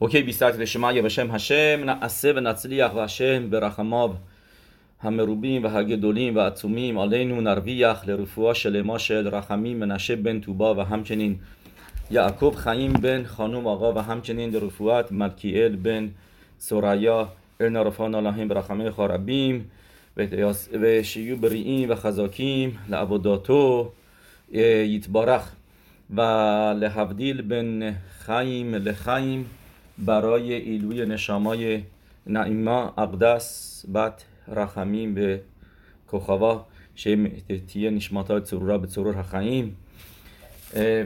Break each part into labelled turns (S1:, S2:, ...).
S1: אוקיי, ביסרתי לשמעיה בשם השם, נעשה ונצליח והשם ברחמיו המרובים והגדולים והעצומים עלינו נרוויח לרפואה שלמה של רחמים מנשה בן טובה והמצ'נין יעקב חיים בן חנום آقا و همچنین לרפואת מלכיאל בן סוריה ארנה רפאנה להם ברחמי חרבים ושיהיו בריאים וחזקים לעבודתו יתברך ולהבדיל בין חיים לחיים برای ایلوی نشامای نعیما اقدس بت رحمیم به کخوا شیم تیه نشماتا ترورا به ترور حقیم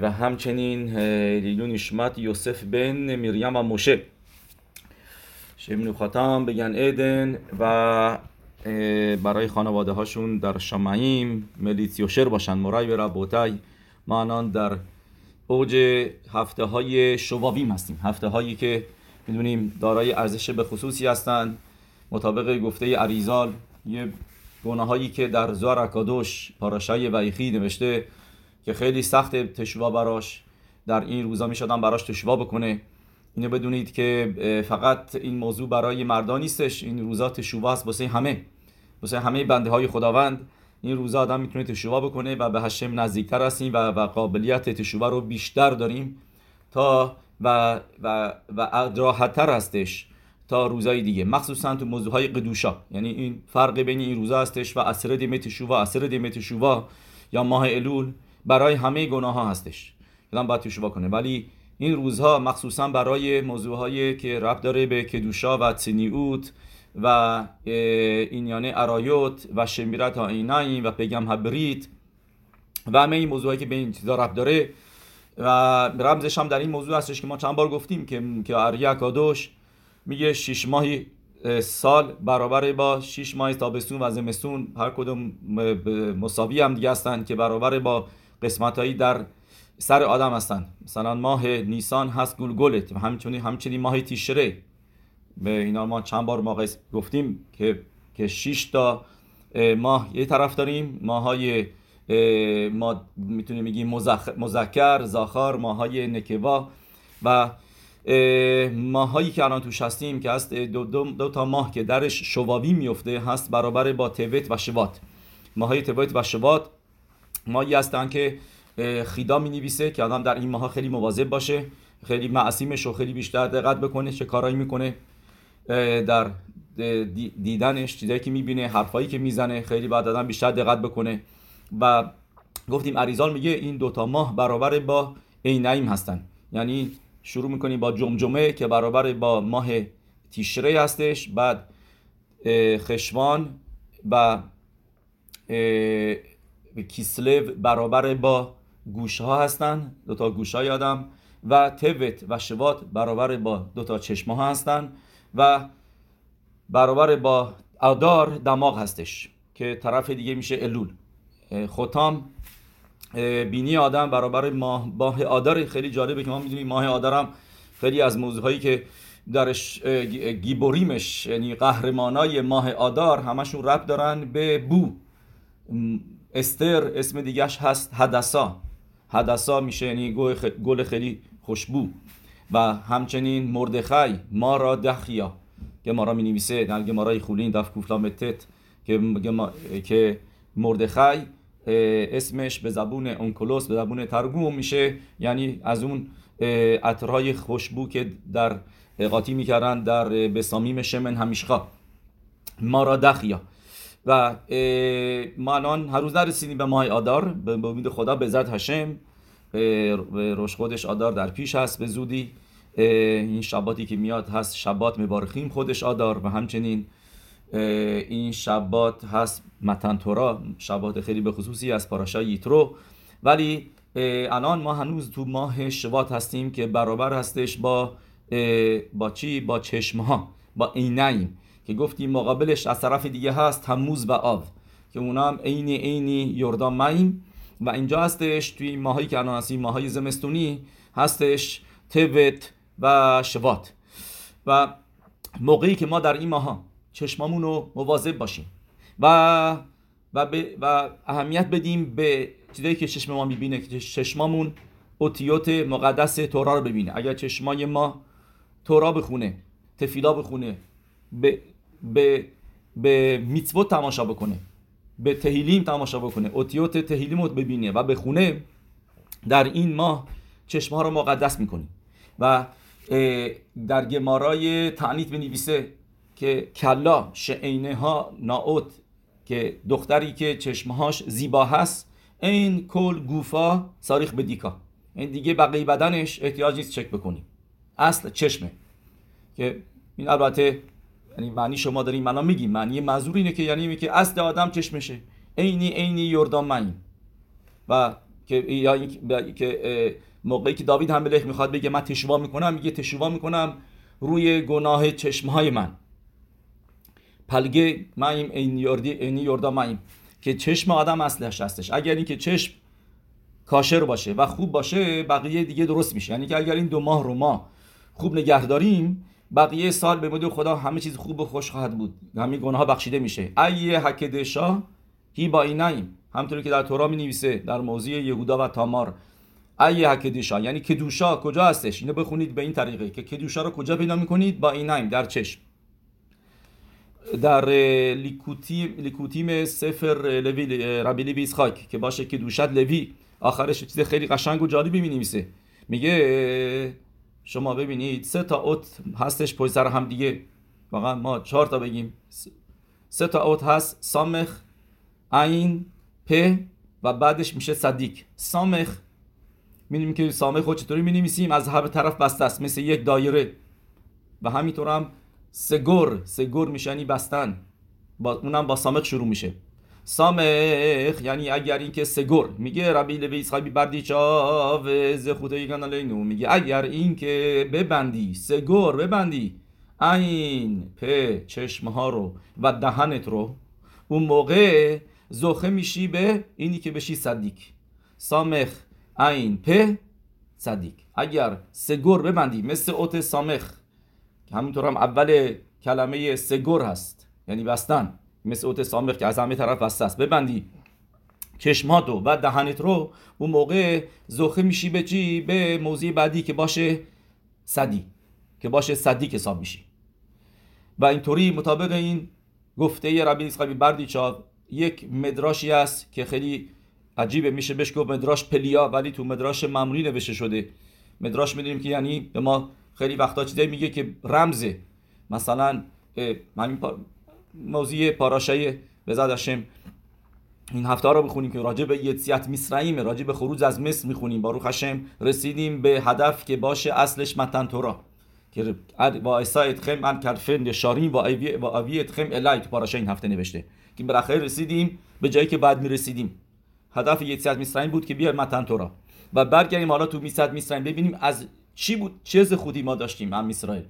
S1: و همچنین لیلو نشمت یوسف بن میریم و موشه شیم نخاتم بگن ایدن و برای خانواده هاشون در شمعیم ملیت یوشر باشن. مرای و ربوتای مانان در اوج هفته های شواویم هستیم. هفته هایی که می‌دونیم دارای ارزش به خصوصی هستند مطابق گفته عریزال یه گناه هایی که در زوار اکادوش پاراشای ویخی نوشته که خیلی سخت تشوا براش. در این روزا می‌شدن براش تشوا بکنه. اینو بدونید که فقط این موضوع برای مردان نیستش. این روزا تشوا است واسه همه. واسه همه بنده های خداوند. این روزا آدم می‌تونه تشووا بکنه و به هشم نزدیکتر هستیم و, و قابلیت تشووا رو بیشتر داریم تا و و و راحتتر هستش تا روزهای دیگه. مخصوصا تو موضوع های قدوشا. یعنی این فرق بین این روزا هستش و اثر دیمه تشووا اثر دیمه تشووا یا ماه الول برای همه گناه ها هستش. آدم باید تشووا کنه. ولی این روزها مخصوصا برای موضوع هایی که رب داره به کدوشا و تنیوت و این یعنی ارایوت و شمیرت آینایی و پیگم هبریت و همه این موضوعی که به این چیزا رب داره. و رمزش هم در این موضوع هستش که ما چند بار گفتیم که که اریا کادوش میگه شش ماهی سال برابر با 6 ماه تابستون و زمستون. هر کدوم مساوی هم دیگه هستن که برابر با قسمت هایی در سر آدم هستن. مثلا ماه نیسان هست گلگلت و همچنین همچنین ماه تیشره. به اینا ما چند بار ما گفتیم که که 6 تا ماه یه طرف داریم. ماهای ما می‌تونیم بگیم مذکر زاخار ماهای نکوا و ماهایی که الان توش هستیم که هست دو, دو, دو, تا ماه که درش شواوی میفته هست برابر با توت و شوات. ماهای توت و شوات ماهی هستن که خیدا می نویسه که آدم در این ماها خیلی مواظب باشه خیلی معصیمش و خیلی بیشتر دقت بکنه چه کارایی می‌کنه. در دیدنش چیزایی که می‌بینه حرفایی که می‌زنه خیلی بعد آدم بیشتر دقت بکنه. و گفتیم عریزال میگه این دوتا ماه برابر با عینعیم هستن. یعنی شروع می‌کنیم با جمجمه که برابر با ماه تیشره هستش بعد خشوان و کیسلو برابر با گوش ها هستن دوتا گوش های آدم و توت و شوات برابر با دوتا چشم ها هستن. و برابر با ادار دماغ هستش که طرف دیگه میشه الول. ختام بینی آدم برابر ماه آدار خیلی جالبه که ما می‌دونیم ماه آدارم خیلی از موضوعهایی که درش گیبوریمش یعنی قهرمانای ماه آدار همشون رب دارن به بو. استر اسم دیگهش هست هدسا. هدسا میشه یعنی گل خیلی خوشبو. و همچنین مردخای ما را دخیا گمارا می نویسه در گمارای خولین دف کوفلامتت که که مردخای اسمش به زبون اونکولوس به زبون ترگوم میشه. یعنی از اون عطرهای خوشبو که در قاطی می‌کردن در بسامیم شمن همیشخا ما را دخیا. و ما الان هر روز نرسیدیم به ماه آدار به امید خدا به زد هشم. روش خودش آدار در پیش هست به زودی. این شباتی که میاد هست شبات مبارخیم خودش آدار و همچنین این شبات هست متن تورا شبات خیلی به خصوصی از پاراشا یترو. ولی الان ما هنوز تو ماه شبات هستیم که برابر هستش با با چی؟ با چشم ها با عینین که گفتیم مقابلش از طرف دیگه هست تموز و آب. که اونا هم عینی عینی یردان مایم و اینجا هستش توی ماهایی که الان هستیم ماهای زمستونی هستش توت و شوات. و موقعی که ما در این ماها چشمامون رو مواظب باشیم و و, و اهمیت بدیم به چیزایی که چشم ما می‌بینه که چشمامون اوتیوت مقدس تورا رو ببینه. اگر چشمای ما تورا بخونه تفیلا بخونه به به به میتوت تماشا بکنه به تهیلیم تماشا بکنه. اوتیوت تهیلیم رو ببینه و بخونه. در این ماه چشمها رو مقدس می‌کنیم و در گمارای تعنیت بنویسه که کلا شعینه ها ناوت که دختری که چشمهاش زیبا هست این کل گوفا ساریخ به دیکا. این دیگه بقیه بدنش احتیاج نیست چک بکنیم. اصل چشمه. که این البته یعنی معنی شما داریم معنا میگیم معنی منظور اینه که یعنی که اصل آدم چشمشه عینی عینی یردان من و که یا که موقعی که داوید هم ملک می‌خواد بگه من تشوا می‌کنم میگه تشوا می‌کنم روی گناه چشمهای من. پلگه مایم این یردی اینی یردا مایم که چشم آدم اصلش هستش. اگر اینکه چشم کاشر باشه و خوب باشه بقیه دیگه درست میشه. یعنی که اگر این دو ماه رو ما خوب نگه داریم بقیه سال به مدو خدا همه چیز خوب و خوش خواهد بود. همین گناه بخشیده میشه. ای حکدشا هی با اینایم. همطوری که در تورا می نویسه در موضوع یهودا و تامار. ای حکدشا یعنی کدوشا کجا هستش؟ اینو بخونید به این طریقه که کدوشا رو کجا پیدا می‌کنید؟ با اینایم در چشم. در لیکوتیم سفر لوی ربی لوی که باشه که دوشت لوی. آخرش چیز خیلی قشنگ و جالبی می نویسه میگه شما ببینید سه تا اوت هستش پشت سر هم دیگه. واقعا ما چهار تا بگیم. سه تا اوت هست سامخ عین پ و بعدش میشه صدیق. سامخ می‌دونیم که سامخ خود چطوری می نویسیم از هر طرف بسته است مثل یک دایره. و همینطور هم سگور سگور میشه یعنی بستن. با اونم با سامخ شروع میشه. سامخ یعنی اگر اینکه سگور میگه ربی لوی اسحاقی بردی چاو ز خدای میگه اگر اینکه ببندی سگور ببندی این پ چشم ها رو و دهنت رو اون موقع زخه میشی به اینی که بشی صدیق سامخ این پ صدیق اگر سگور ببندی مثل اوت سامخ همونطور هم اول کلمه سگور هست یعنی بستن مثل اوت سامخ که از همه طرف بسته است. ببندی. چشماتو و دهنت رو اون موقع زخه میشی به چی؟ به موضوع بعدی که باشه صدی. که باشه صدی حساب میشی. و اینطوری مطابق این گفته ربی اسقابی بردیچا یک مدراشی است که خیلی عجیبه. میشه بهش گفت مدراش پلیا ولی تو مدراش ممنوعی نوشته شده. مدراش می‌دونیم که یعنی به ما خیلی وقتا چیزایی میگه که رمزه. مثلا همین موضوع پاراشای بزاد هاشم این هفته رو بخونیم که راجع به یتسیت میسرائیم راجع به خروج از مصر می‌خونیم باروخ هشم رسیدیم به هدف که باشه اصلش متن تورا. که با اسایت خم ان کرفن شاریم و آویت خم الای پاراشا این هفته نوشته. که بالاخره رسیدیم به جایی که بعد می‌رسیدیم. هدف یتسیت میسرائیم بود که بیار متن تورا. و برگردیم حالا تو میسد میسرائیم ببینیم از چی بود چه خودی ما داشتیم هم اسرائیل.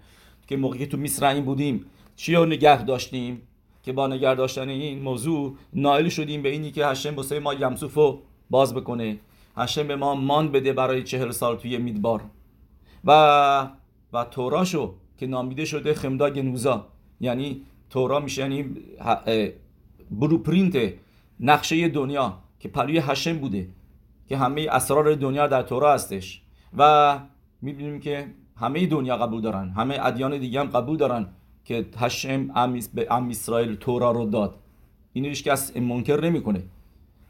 S1: که موقعی که تو میسرائیم بودیم چی رو نگه داشتیم؟ که با نگه داشتن این موضوع نائل شدیم به اینی که هشم بسه ما یمسوف رو باز بکنه. هشم به ما مان بده برای چهل سال توی میدبار. و و توراشو که نامیده شده خمدا گنوزا یعنی تورا میشه یعنی بروپرینت نقشه دنیا که پلوی هشم بوده که همه اسرار دنیا در تورا هستش. و می‌بینیم که همه دنیا قبول دارن همه ادیان دیگه هم قبول دارن. که هشم به ام اسرائیل تورا رو داد. اینو هیچ کس منکر نمی‌کنه.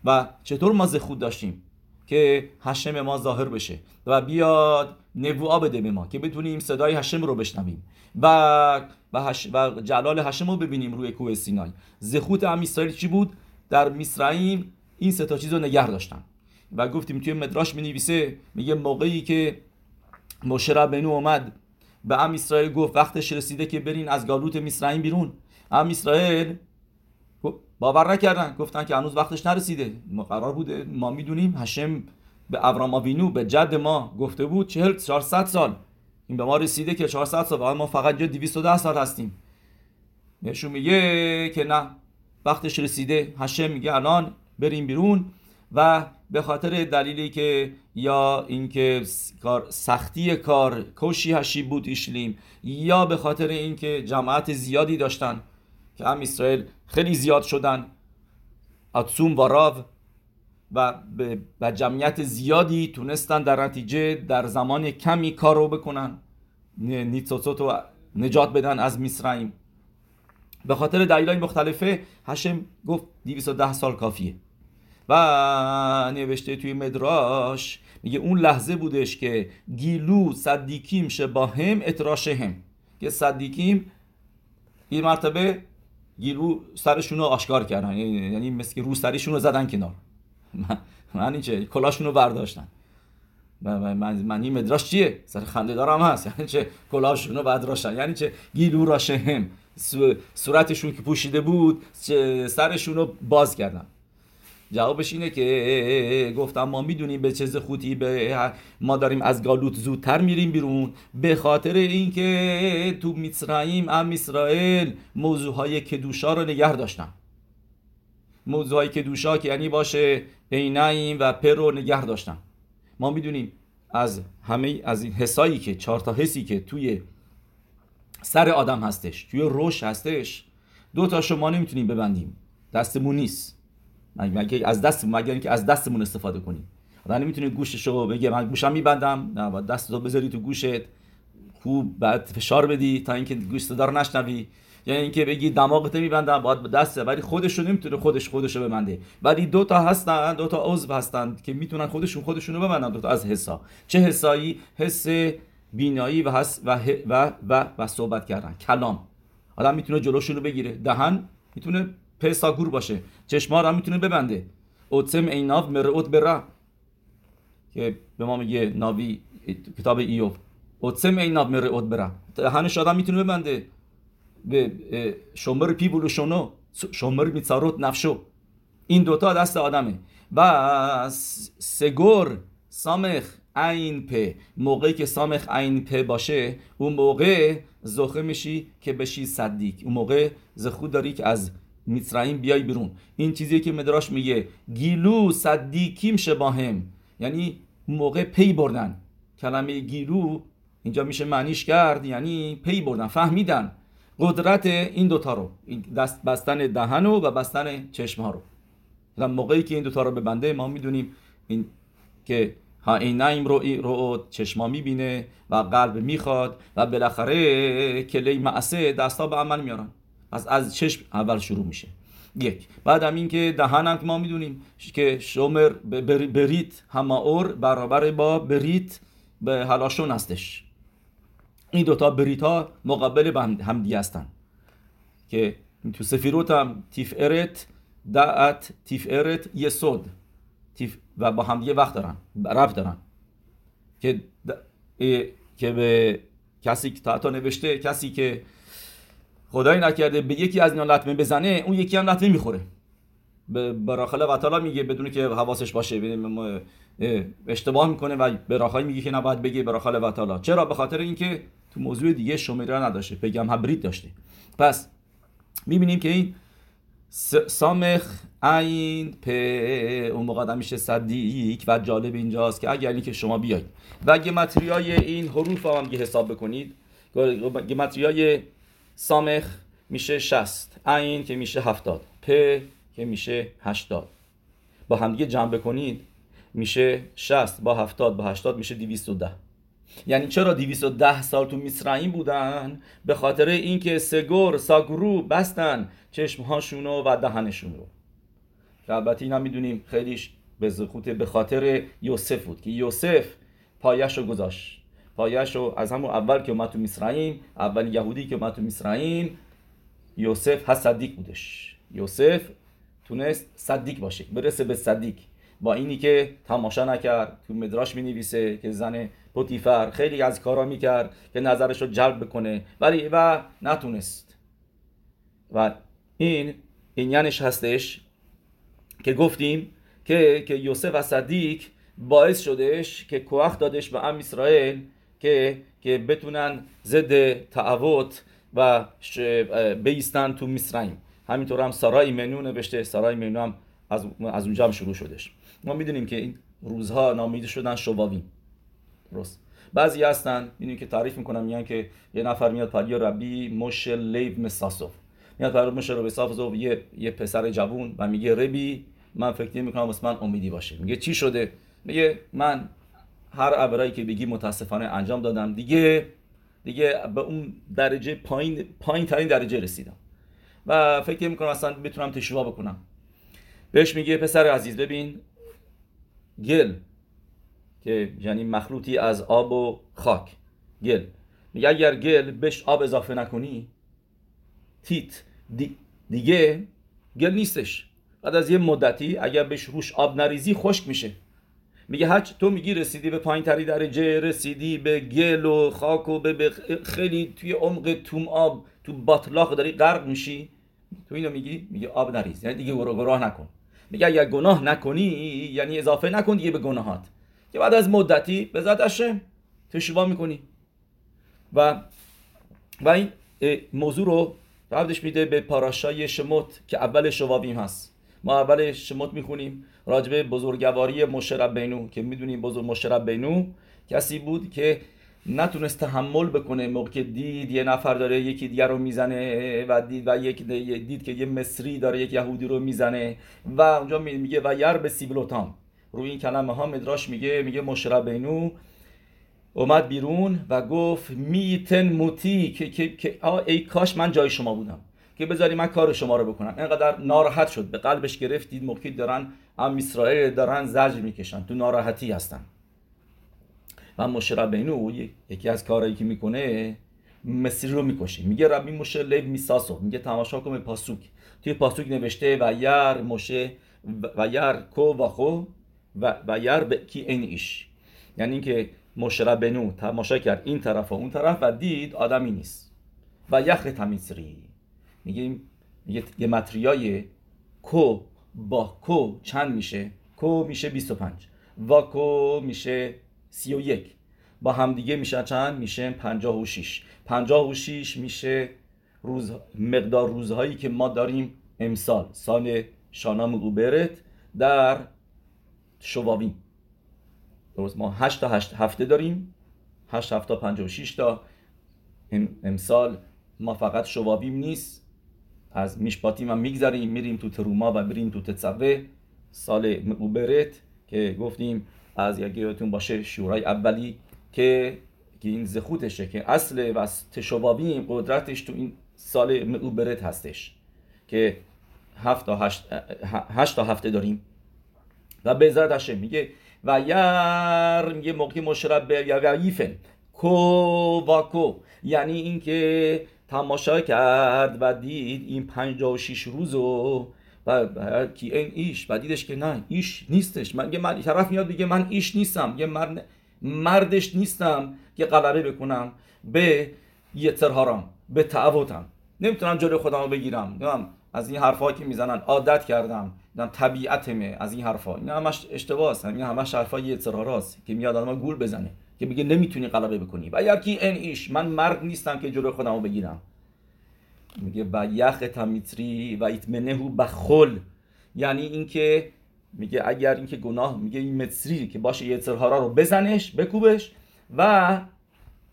S1: و چطور ما خود داشتیم که هشم ما ظاهر بشه؟ و بیاد نبوعا بده به ما که بتونیم صدای هشم رو بشنویم. و و, هش و جلال השם رو ببینیم روی کوه سینای. זכות עם ישראל چی بود؟ در מצרים این سه تا چیز رو نگه داشتن. و گفتیم توی מדרש می نویسه میگه موقعی که משה רבנו اومد به עם ישראל گفت وقتش رسیده که برین از גלות מצרים بیرون. עם ישראל باور نکردن. گفتن که هنوز وقتش نرسیده. ما قرار بوده ما می‌دونیم השם به אברהם אבינו به جد ما گفته بود 40 400 سال. این به ما رسیده که 400 سال. ما فقط جا 210 سال هستیم. نشون میگه که نه وقتش رسیده. هشم میگه الان بریم بیرون و به خاطر دلیلی که یا اینکه کار سختی کار کوشی هشی بود ایشلیم یا به خاطر اینکه جماعت زیادی داشتن که هم اسرائیل خیلی زیاد شدن اتسوم و راو و به جمعیت زیادی تونستن در نتیجه در زمان کمی کار رو بکنن نیتسوتسوت رو نجات بدن از میسرائیم. به خاطر دلایل مختلفه هشم گفت 210 سال کافیه. و نوشته توی مدراش میگه اون لحظه بودش که گیلو صدیکیم شباهم اتراشهم که صدیکیم این مرتبه گیلو سرشون رو آشکار کردن. یعنی مثل که رو سریشون رو زدن کنار. من چه؟ کلاشون رو برداشتن من, من این مدراش چیه؟ سر خنده دارم هست. یعنی چه؟ کلاشون رو برداشتن. یعنی چه؟ گیلو راشهم صورتشون که پوشیده بود سرشون رو باز کردن. جوابش اینه که گفتم ما می‌دونیم به چه خوتی به ما داریم از گالوت زودتر میریم بیرون. به خاطر اینکه تو میسرائیم ام اسرائیل موضوع های کدوشا رو نگه داشتن موضوع های کدوشا که یعنی باشه عینایم و پر رو نگه داشتن ما می‌دونیم از همه از این حسایی که چهار تا حسی که توی سر آدم هستش توی روش هستش دو تا شما نمی‌تونیم ببندیم. دستمون نیست. مگه از دست مگر اینکه از دستمون استفاده کنیم آدم نمی‌تونه گوششو بگه من گوشم میبندم. نه باید دستتو بذاری تو گوشت. خوب بعد فشار بدی تا اینکه گوش صدا رو نشنوی. یعنی اینکه بگی دماغت میبندم باید به دسته ولی خودش رو نمی‌تونه خودش خودشو ببنده. ولی دو تا هستن دو تا عضو هستن که می‌تونن خودشون خودشونو ببندن دو تا از حسا. چه حسایی؟ حس بینایی و حس و و و, و صحبت کردن. کلام. آدم می‌تونه جلوشون رو بگیره. دهن می‌تونه پساگور باشه. چشما هم می‌تونه ببنده. اوتسم ایناف مرعوت برا که به ما میگه ناوی کتاب ایوب. اوتسم ایناف مرعوت برا دهنش آدم می‌تونه ببنده. به شمر پی بولو شونو. شمر میتساروت نفشو. این دوتا دست آدمه. و سگور سامخ عین پ موقعی که سامخ عین پ باشه اون موقع زخه میشی که بشی صدیق. اون موقع زخود داری که از میسرائیم بیای بیرون. این چیزی که مدراش میگه گیلو صدیکیم شباهم. یعنی موقع پی بردن. کلمه گیلو اینجا میشه معنیش کرد یعنی پی بردن فهمیدن. قدرت این دوتا رو دست بستن دهن و بستن چشم ها رو. موقعی که این دوتا رو ببنده ما می‌دونیم این که ها این نایم رو, رو چشما می‌بینه و قلب می‌خواد و بالاخره کلی معسه دستا به عمل میارن. از از چشم اول شروع میشه. یک. بعد هم این که دهن که ما می‌دونیم که شومر بریت هماور برابر با بریت به هلاشون هستش. این دوتا بریت ها مقابل به هم دیگه هستن. که تو سفیروت هم تیف ارت دعت تیف ارت یسود تیف و با هم دیگه وقت دارن رب دارن. که که به کسی که تا نوشته کسی که خدای نکرده به یکی از اینا لطمه بزنه اون یکی هم لطمه می‌خوره. به براخله و میگه بدون که حواسش باشه اشتباه می‌کنه و براخای میگه که نباید بگه براخله و چرا؟ به خاطر اینکه تو موضوع دیگه شمیره نداشته. پیغام هبرید داشته. پس می‌بینیم که این سامخ عین پ اون موقع میشه صدیق و جالب اینجاست که اگر که شما بیاید و گمتریای این حروف هم حساب بکنید گمتریای سامخ میشه شست. عین که میشه هفتاد. پ که میشه هشتاد. با همدیگه جمع بکنید میشه شست. با هفتاد با هشتاد میشه دیویست و ده. یعنی چرا دیویست و ده سال تو میسرائیم بودن؟ به خاطر اینکه سگور ساگرو بستن چشمهاشونو و دهنشونو. که البته اینا می‌دونیم خیلیش به به خاطر یوسف بود که یوسف پایش رو گذاشت. پایش رو از همون اول که اومد تو میسرائیم اول یهودی که اومد تو میسرائیم یوسف هست صدیق بودش. یوسف تونست صدیق باشه برسه به صدیق. با اینی که تماشا نکرد تو مدراش می نویسه که زن پوتیفر خیلی از کارا می‌کرد که نظرش رو جلب بکنه ولی و نتونست. و این اینیانش هستش که گفتیم که که یوسف و صدیق باعث شدش که کوخ دادش به ام اسرائیل که که بتونن ضد تعوت و بیستن تو مصرعیم همینطور هم سارای منو نوشته سارای منو هم از, از اونجا هم شروع شدش ما می‌دونیم که این روزها نامیده شدن شواوین. درست. بعضی هستن می‌دونیم که تعریف می‌کنم میگن که یه نفر میاد پدیا ربی مش لیو مساسوف. میاد پر مش رو یه یه پسر جوون و میگه ربی من فکر می‌کنم واسه من امیدی باشه. میگه چی شده؟ میگه من هر عبرایی که بگی متاسفانه انجام دادم. دیگه دیگه به اون درجه پایین پایین ترین درجه رسیدم. و فکر می‌کنم اصلا بتونم تشوا بکنم. بهش میگه پسر عزیز ببین گل که یعنی مخلوطی از آب و خاک. گل. میگه اگر گل بهش آب اضافه نکنی تیت دیگه گل نیستش. بعد از یه مدتی اگر بهش روش آب نریزی خشک میشه. میگه هرچ تو میگی رسیدی به پایین تری درجه رسیدی به گل و خاک و به خیلی توی عمق توم آب تو باطلاق داری غرق میشی. تو اینو میگی؟ میگه آب نریز. یعنی دیگه گناه نکن. میگه اگر گناه نکنی یعنی اضافه نکن دیگه به گناهات. که بعد از مدتی به ذات تشوا می‌کنی. و و این موضوع رو ربطش میده به پاراشای شموت که اول شوابیم هست. ما اول شموت می‌خونیم راجبه بزرگواری مشرب بینو که می‌دونیم بزرگ مشرب بینو کسی بود که نتونست تحمل بکنه موقع که دید یه نفر داره یکی دیگر رو می‌زنه و دید و یک دید که یه مصری داره یک یهودی رو می‌زنه و اونجا میگه و یر به سیبلوتام روی این کلمه ها مدراش میگه میگه مشرب بینو اومد بیرون و گفت میتن موتی که, که, که ای کاش من جای شما بودم. که بذاری من کار شما رو بکنم. اینقدر ناراحت شد. به قلبش گرفت دید موقعی دارن ام اسرائیل دارن زجر می‌کشن. تو ناراحتی هستن. و مشرب بینو یکی از کارهایی که می‌کنه مصری رو می‌کشه. میگه ربی مشه لیو میساسو میگه تماشا کن پاسوک. توی پاسوک نوشته و یر مشه و یر کو و خو و, و یر کی این ایش. یعنی اینکه مشرب بنو تماشا کرد. این طرف و اون طرف و دید آدمی نیست. و یخ تمیسری میگه یه متریای کو با کو چند میشه؟ کو میشه 25 و کو میشه 31 با همدیگه میشه چند؟ میشه 56 56 میشه روز مقدار روزهایی که ما داریم امسال. سال شانام اوبرت در شواویم درست ما 8 تا 8 هفته داریم. 8 هفته 56 تا. امسال ما فقط شواویم نیست. از میشپاتیم هم میگذریم میریم تو تروما و میریم تو تتصوه سال اوبرت که گفتیم از یادتون باشه شورای اولی که این زخوتشه که اصل و تشوابیم قدرتش تو این سال اوبرت هستش که هفت تا هشت, هشت تا هفته داریم. و به میگه و یر میگه موقعی مشرب به کو و کو یعنی اینکه تماشا کرد و دید این 56 روز و و کی؟ این ایش. و دیدش که نه ایش نیستش. من من طرف میاد بگه من ایش نیستم. یه مرد مردش نیستم که غلبه بکنم به یتر هارم به تعوتم. نمی‌تونم جلوی خودم رو بگیرم. نمیم از این حرفا که می‌زنن عادت کردم. دیدم طبیعتمه از این حرفا. این همش اشتباه است. این همش حرفای یتر که میاد آدم گول بزنه. که میگه نمی‌تونی غلبه بکنی. و اگر کی این ایش من مرد نیستم که جلوی خودم رو بگیرم. میگه و یخ تمیتری و ایتمنهو بخل. یعنی اینکه میگه اگر اینکه گناه میگه این مصری که باشه یه سرهارا رو بزنش بکوبش و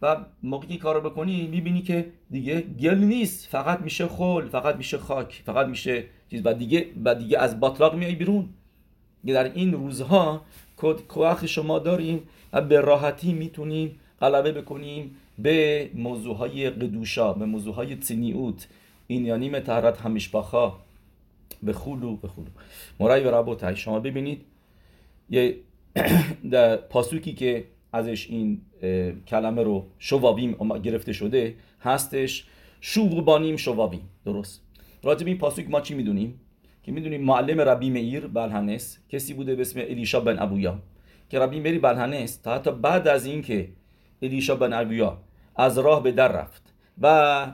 S1: و موقعی کار رو بکنی می‌بینی که دیگه گل نیست. فقط میشه خل فقط میشه خاک فقط میشه چیز. و دیگه و دیگه از باطلاق میای بیرون. در این روزها کوخ شما داریم و به راحتی می‌تونیم غلبه بکنیم به موضوع های قدوشا به موضوع های چنیوت این یعنی متحرت همیشباخا به خولو به خولو. مرای و ربوتای شما ببینید یه در پاسوکی که ازش این کلمه رو شوابیم گرفته شده هستش. شوبانیم شوابیم. درست. راجب این پاسوک ما چی می‌دونیم؟ که می‌دونیم معلم ربی میر بلهنس کسی بوده به اسم الیشا بن ابویا. که ربی میر بلهنس تا حتی بعد از اینکه الیشا بن ابویا از راه به در رفت و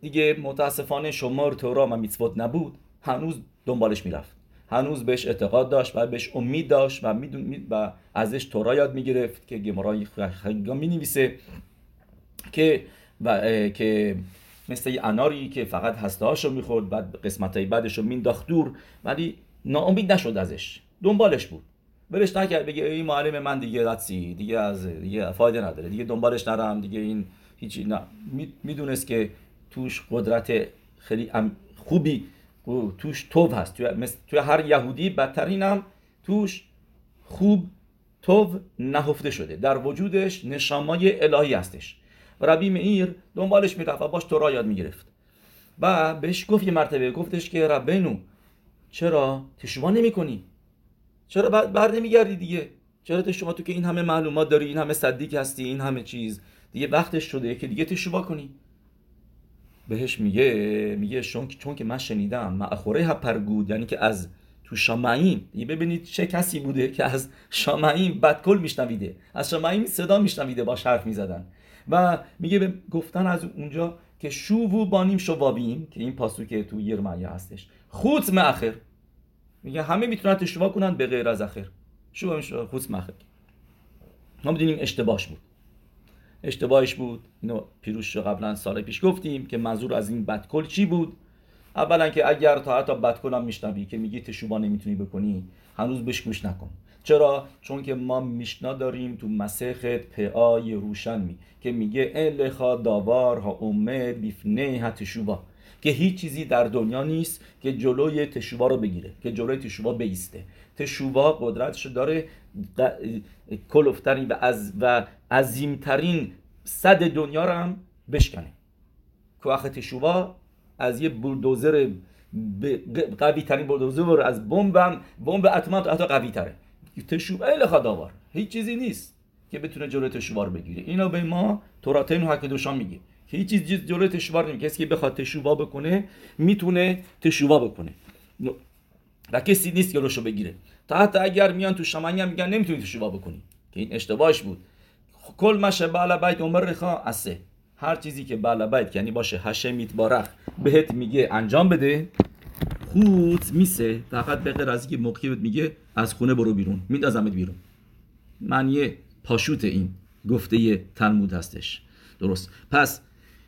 S1: دیگه متاسفانه شمار تورا و میتوت نبود هنوز دنبالش می‌رفت. هنوز بهش اعتقاد داشت و بهش امید داشت و میدون و ازش تورا یاد می‌گرفت که گمرای می نویسه که و که مثل یه اناری که فقط هسته هاشو می‌خورد بعد قسمت های بعدش رو مینداخت دور ولی ناامید نشد ازش. دنبالش بود. برش نکرد بگه این معلم من دیگه راتسی دیگه از دیگه فایده نداره دیگه دنبالش نرم دیگه این هیچی نه. می‌دونست که توش قدرت خیلی خوبی توش توب هست. توی, هر یهودی بدترین هم توش خوب توب نهفته شده. در وجودش نشامای الهی هستش. ربی مئیر دنبالش می‌رفت و باش تورا یاد می‌گرفت. و بهش گفت یه مرتبه گفتش که ربنو چرا تشوا نمی‌کنی؟ چرا بر نمیگردی دیگه؟ چرا تشوا تو که این همه معلومات داری این همه صدیق هستی این همه چیز؟ دیگه وقتش شده که دیگه تشوا کنی. بهش میگه میگه چون چون که من شنیدم معخوره پرگود یعنی که از تو شامعیم یه ببینید چه کسی بوده که از شامعیم بدکل میشنویده از شامعیم صدا میشنویده با حرف می‌زدن. و میگه گفتن از اونجا که شوو بانیم شوابیم که این پاسو که تو یرمیا هستش. خود مأخر میگه همه می‌تونن تشوا کنن به غیر از اخر. شو خود مأخر ما بدونیم اشتباهش بود. اشتباهش بود. اینو پیروش قبلا سال پیش گفتیم که منظور از این بدکل چی بود؟ اولا که اگر تا حتی بدکل هم میشنوی که میگی تشوبا نمی‌تونی بکنی هنوز بهش گوش نکن. چرا؟ چون که ما میشنا داریم تو مسخت پا روشن که میگه الخا داوار ها امد بیفنه ها تشوبا. که هیچ چیزی در دنیا نیست که جلوی تشوبا رو بگیره که جلوی تشوبا بیسته. تشوبا قدرتش داره کلفترین و از و عظیمترین صد دنیا رو هم بشکنه. کوخ تشوبا از یه بولدوزر قوی ترین بولدوزر از بمب بمب اتم حتی قوی تره تشوبا ال خداوار هیچ چیزی نیست که بتونه جلوی تشوبا رو بگیره اینو به ما توراتین و میگه هیچ چیز جلوی تشوبا رو کسی که بخواد تشوبا بکنه می‌تونه تشوبا بکنه و کسی نیست که روشو بگیره تا حتی اگر میان تو شمانی هم میگن نمی‌تونی تشوبا بکنی که این اشتباهش بود کل مشه بالا بیت عمر رخا اسه هر چیزی که بالا بیت یعنی باشه هشمیت بارخ بهت میگه انجام بده خود میسه. فقط به غیر از اینکه موقعی میگه از خونه برو بیرون. میندازمت بیرون. معنی پاشوت این گفته تلمود هستش. درست. پس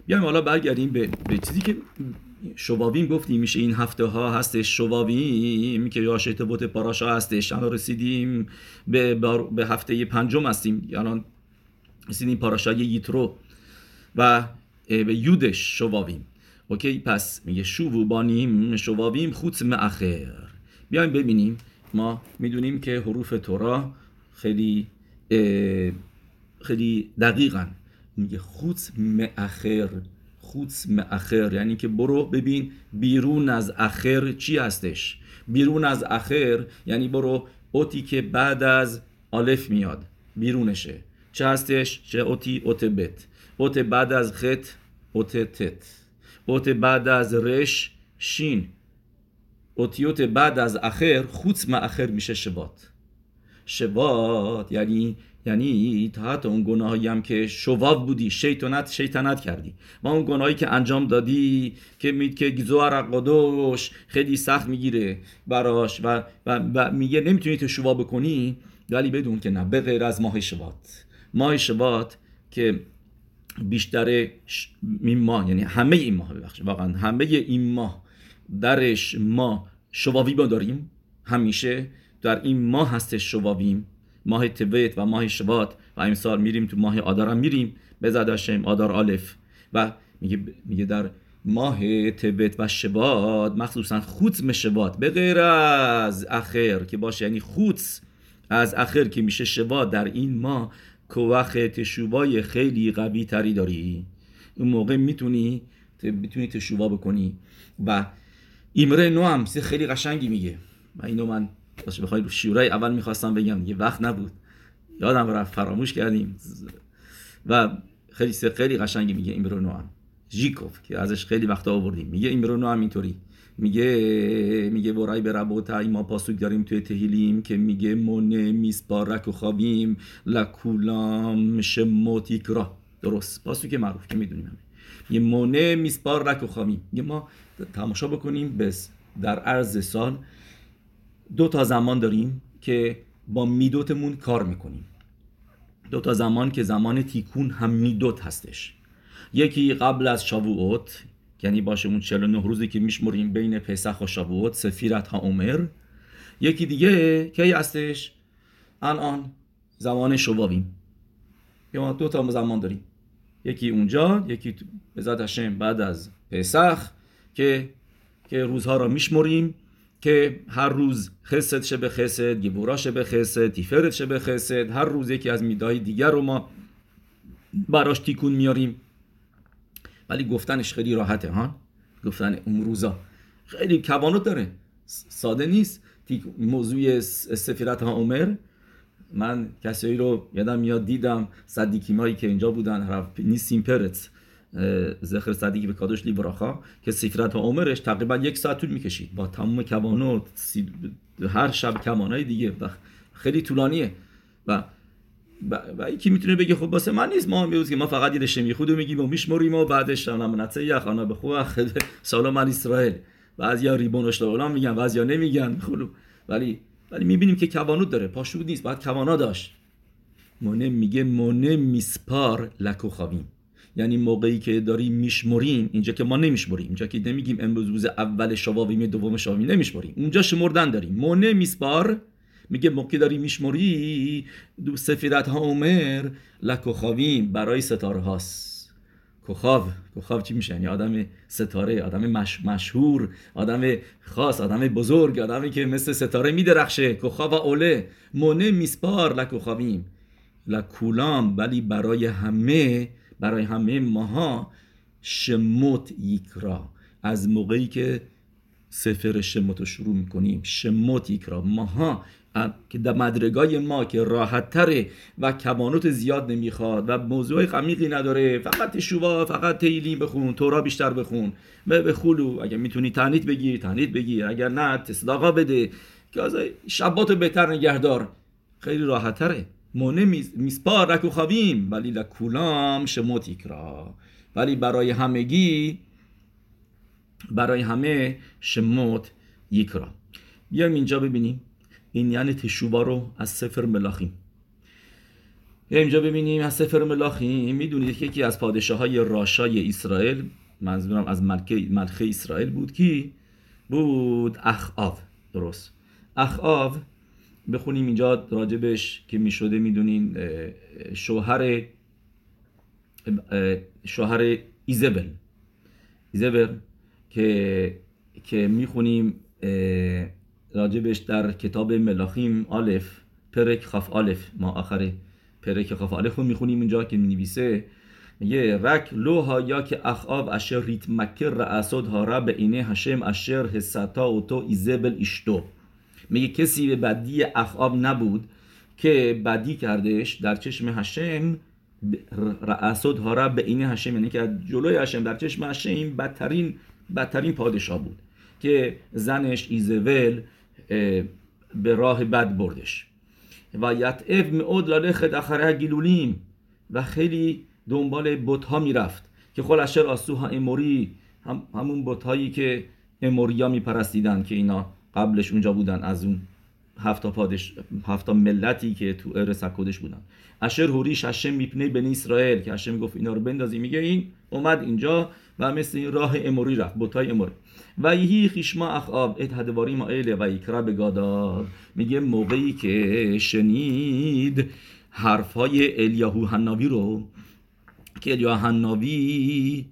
S1: بیایم حالا برگردیم به, به چیزی که شواویم گفتیم. میشه این هفته ها هستش شواویم که یا بوت پاراشا هستش. الان رسیدیم به, به هفته پنجم هستیم. الان رسیدیم پاراشای ییترو و به یودش شواویم اوکی پس میگه شوو بانیم شواویم خود مأخر. بیایم ببینیم. ما می‌دونیم که حروف تورا خیلی خیلی دقیقا میگه خود مأخر خود مأخر. یعنی که برو ببین بیرون از اخر چی هستش. بیرون از اخر یعنی برو اوتی که بعد از آلف میاد بیرونشه. چه هستش؟ چه اوتی؟ اوت بت. اوت بعد از خط اوت تت. اوت بعد از رش شین اوتیوت بعد از اخر خود مأخر میشه شبات شبات یعنی یعنی تا اون گناهایی هم که شواف بودی شیطنت شیطنت کردی و اون گناهایی که انجام دادی که مید که گزوار قدوش خیلی سخت می‌گیره براش و, و, و میگه نمی‌تونی تو شوا بکنی ولی بدون که نه به غیر از ماه شبات ماه شبات که بیشتر این ماه یعنی همه این ماه ببخش واقعا همه این ماه درش ما شواوی با داریم. همیشه در این ماه هستش شواویم. ماه تبت و ماه شبات و امسال میریم تو ماه آدار هم میریم. به زداشم آدار آلف. و میگه میگه در ماه تبت و شبات مخصوصا خوت شبات به از اخر که باشه یعنی خوت از اخر که میشه شبات در این ماه کوخ تشوبای خیلی قوی تری داری. اون موقع می‌تونی می‌تونی تشوبا بکنی. و ایمره نو هم خیلی قشنگی میگه. و اینو من باشه بخوای رو شیورای اول می‌خواستم بگم. یه وقت نبود. یادم رفت فراموش کردیم. و خیلی خیلی قشنگی میگه ایمرونو هم ژیکوف که ازش خیلی وقتا آوردیم. میگه ایمرونو هم اینطوری. میگه میگه برای به ربوتای ما پاسوک داریم توی تهیلیم که میگه مونه میسپارک و خوابیم. لکولام شموتیکرا درست. پاسوک معروف که می‌دونیم یه مونه میسپار و خوابیم. یه ما تماشا بکنیم. بس در عرض سال دو تا زمان داریم که با میدوتمون کار می‌کنیم. دو تا زمان که زمان تیکون هم میدوت هستش. یکی قبل از شاووت یعنی باشه اون 49 روزی که میشمریم بین پسخ و شاووت سفیرت ها عمر. یکی دیگه کی هستش؟ الان زمان شواویم یا ما دو تا زمان داریم. یکی اونجا یکی به هشم بعد از پسخ که که روزها را میشمریم که هر روز خسد شه به خسد گبورا شه به خسد تیفرت شه به خسد هر روز یکی از میدهای دیگر رو ما براش تیکون میاریم. ولی گفتنش خیلی راحته ها؟ گفتن اون روزا. خیلی کوانوت داره. ساده نیست. موضوع سفیرت ها عمر. من کسایی رو یادم میاد دیدم صدیکیمایی که اینجا بودن نیسیم پرت. زخر صدیقی به کادوش لیبراخا که سفرت و عمرش تقریبا یک ساعت طول می‌کشید. با تمام کوانوت هر شب کمانای دیگه. خیلی طولانیه. و و یکی می‌تونه بگه خب واسه من نیست. ما میگیم ما فقط یه رشته میخودو میگیم و میشمریم و بعدش هم نتسه یخ آنا به خوب سلام من اسرائیل. بعضیا ریبون اشتغالان میگن بعضیا نمیگن. خلو ولی ولی می‌بینیم که کوانوت داره. پاشود نیست بعد کوانا داشت. مونه میگه مونه میسپار لکو خوابیم یعنی موقعی که داریم میشمریم اینجا که ما نمیشمریم. اینجا که نمیگیم امروز روز اول شواویم دوم شواویم نمیشمریم. اونجا شمردن داریم. مونه میسپار میگه موقعی داری میشمری دو سفیرت ها عمر لکوخاویم برای ستاره هاست. کوخاو کوخاو چی میشه یعنی آدم ستاره آدم مش... مشهور آدم خاص آدم بزرگ آدمی که مثل ستاره میدرخشه. کوخاو و اوله. مونه میسپار لکوخاویم لکولام ولی برای همه برای همه ماها شموت یکرا. از موقعی که سفر شموت رو شروع می‌کنیم. شموت یکرا ماها که در مدرگای ما که راحت تره و کمانوت زیاد نمی‌خواد و موضوع قمیقی نداره. فقط شوا فقط تیلی بخون تورا بیشتر بخون. به بخولو اگر می‌تونی تنیت بگیر تنیت بگیر. اگر نه تصداقا بده. که از شبات بهتر نگهدار. خیلی راحت تره مونه میسپار رکو خوابیم ولی لکولام شموت یکرا ولی برای همگی برای همه شموت یکرا. بیایم اینجا ببینیم. این یعنی تشوبا رو از سفر ملاخیم. یا اینجا ببینیم. از سفر ملاخیم. می‌دونید که یکی از پادشاه های راشای اسرائیل منظورم از ملکه, ملکه اسرائیل بود کی؟ بود اخآو درست. اخآو بخونیم اینجا راجبش که می‌شده می‌دونین شوهر شوهر ایزبل. ایزبل که که می‌خونیم راجبش در کتاب מלכים א׳ פרק כ״א. ما آخر פרק כ״א رو می‌خونیم اینجا که می‌نویسه. میگه רק לא היה כאחאב אשר התמכר לעשות הרע בעיני השם אשר הסתה אותו איזבל אשתו میگه کسی به بدی اخاب نبود که بدی کردش در چشم هشم رعصد ها به اینه هشم. یعنی که جلوی هشم در چشم هشم بدترین بدترین پادشاه بود که زنش ایزول به راه بد بردش. و یتعف معود لالخد اخره گیلولیم. و خیلی دنبال بوت ها می‌رفت که خل اشر آسوها اموری هم همون بوت هایی که اموریا میپرستیدن که اینا قبلش اونجا بودن از اون هفتا پادش هفتا ملتی که تو ار سکودش بودن. اشر هوریش هشم میپنه بنی اسرائیل که هشم گفت اینا رو بندازی. میگه این اومد اینجا و مثل این راه اموری رفت بوتای اموری و یهی خیشما اخاب ات هدواری ما ایله و یکرا بگادار میگه موقعی که شنید حرفهای الیاهو هناوی رو که الیاهو هناوی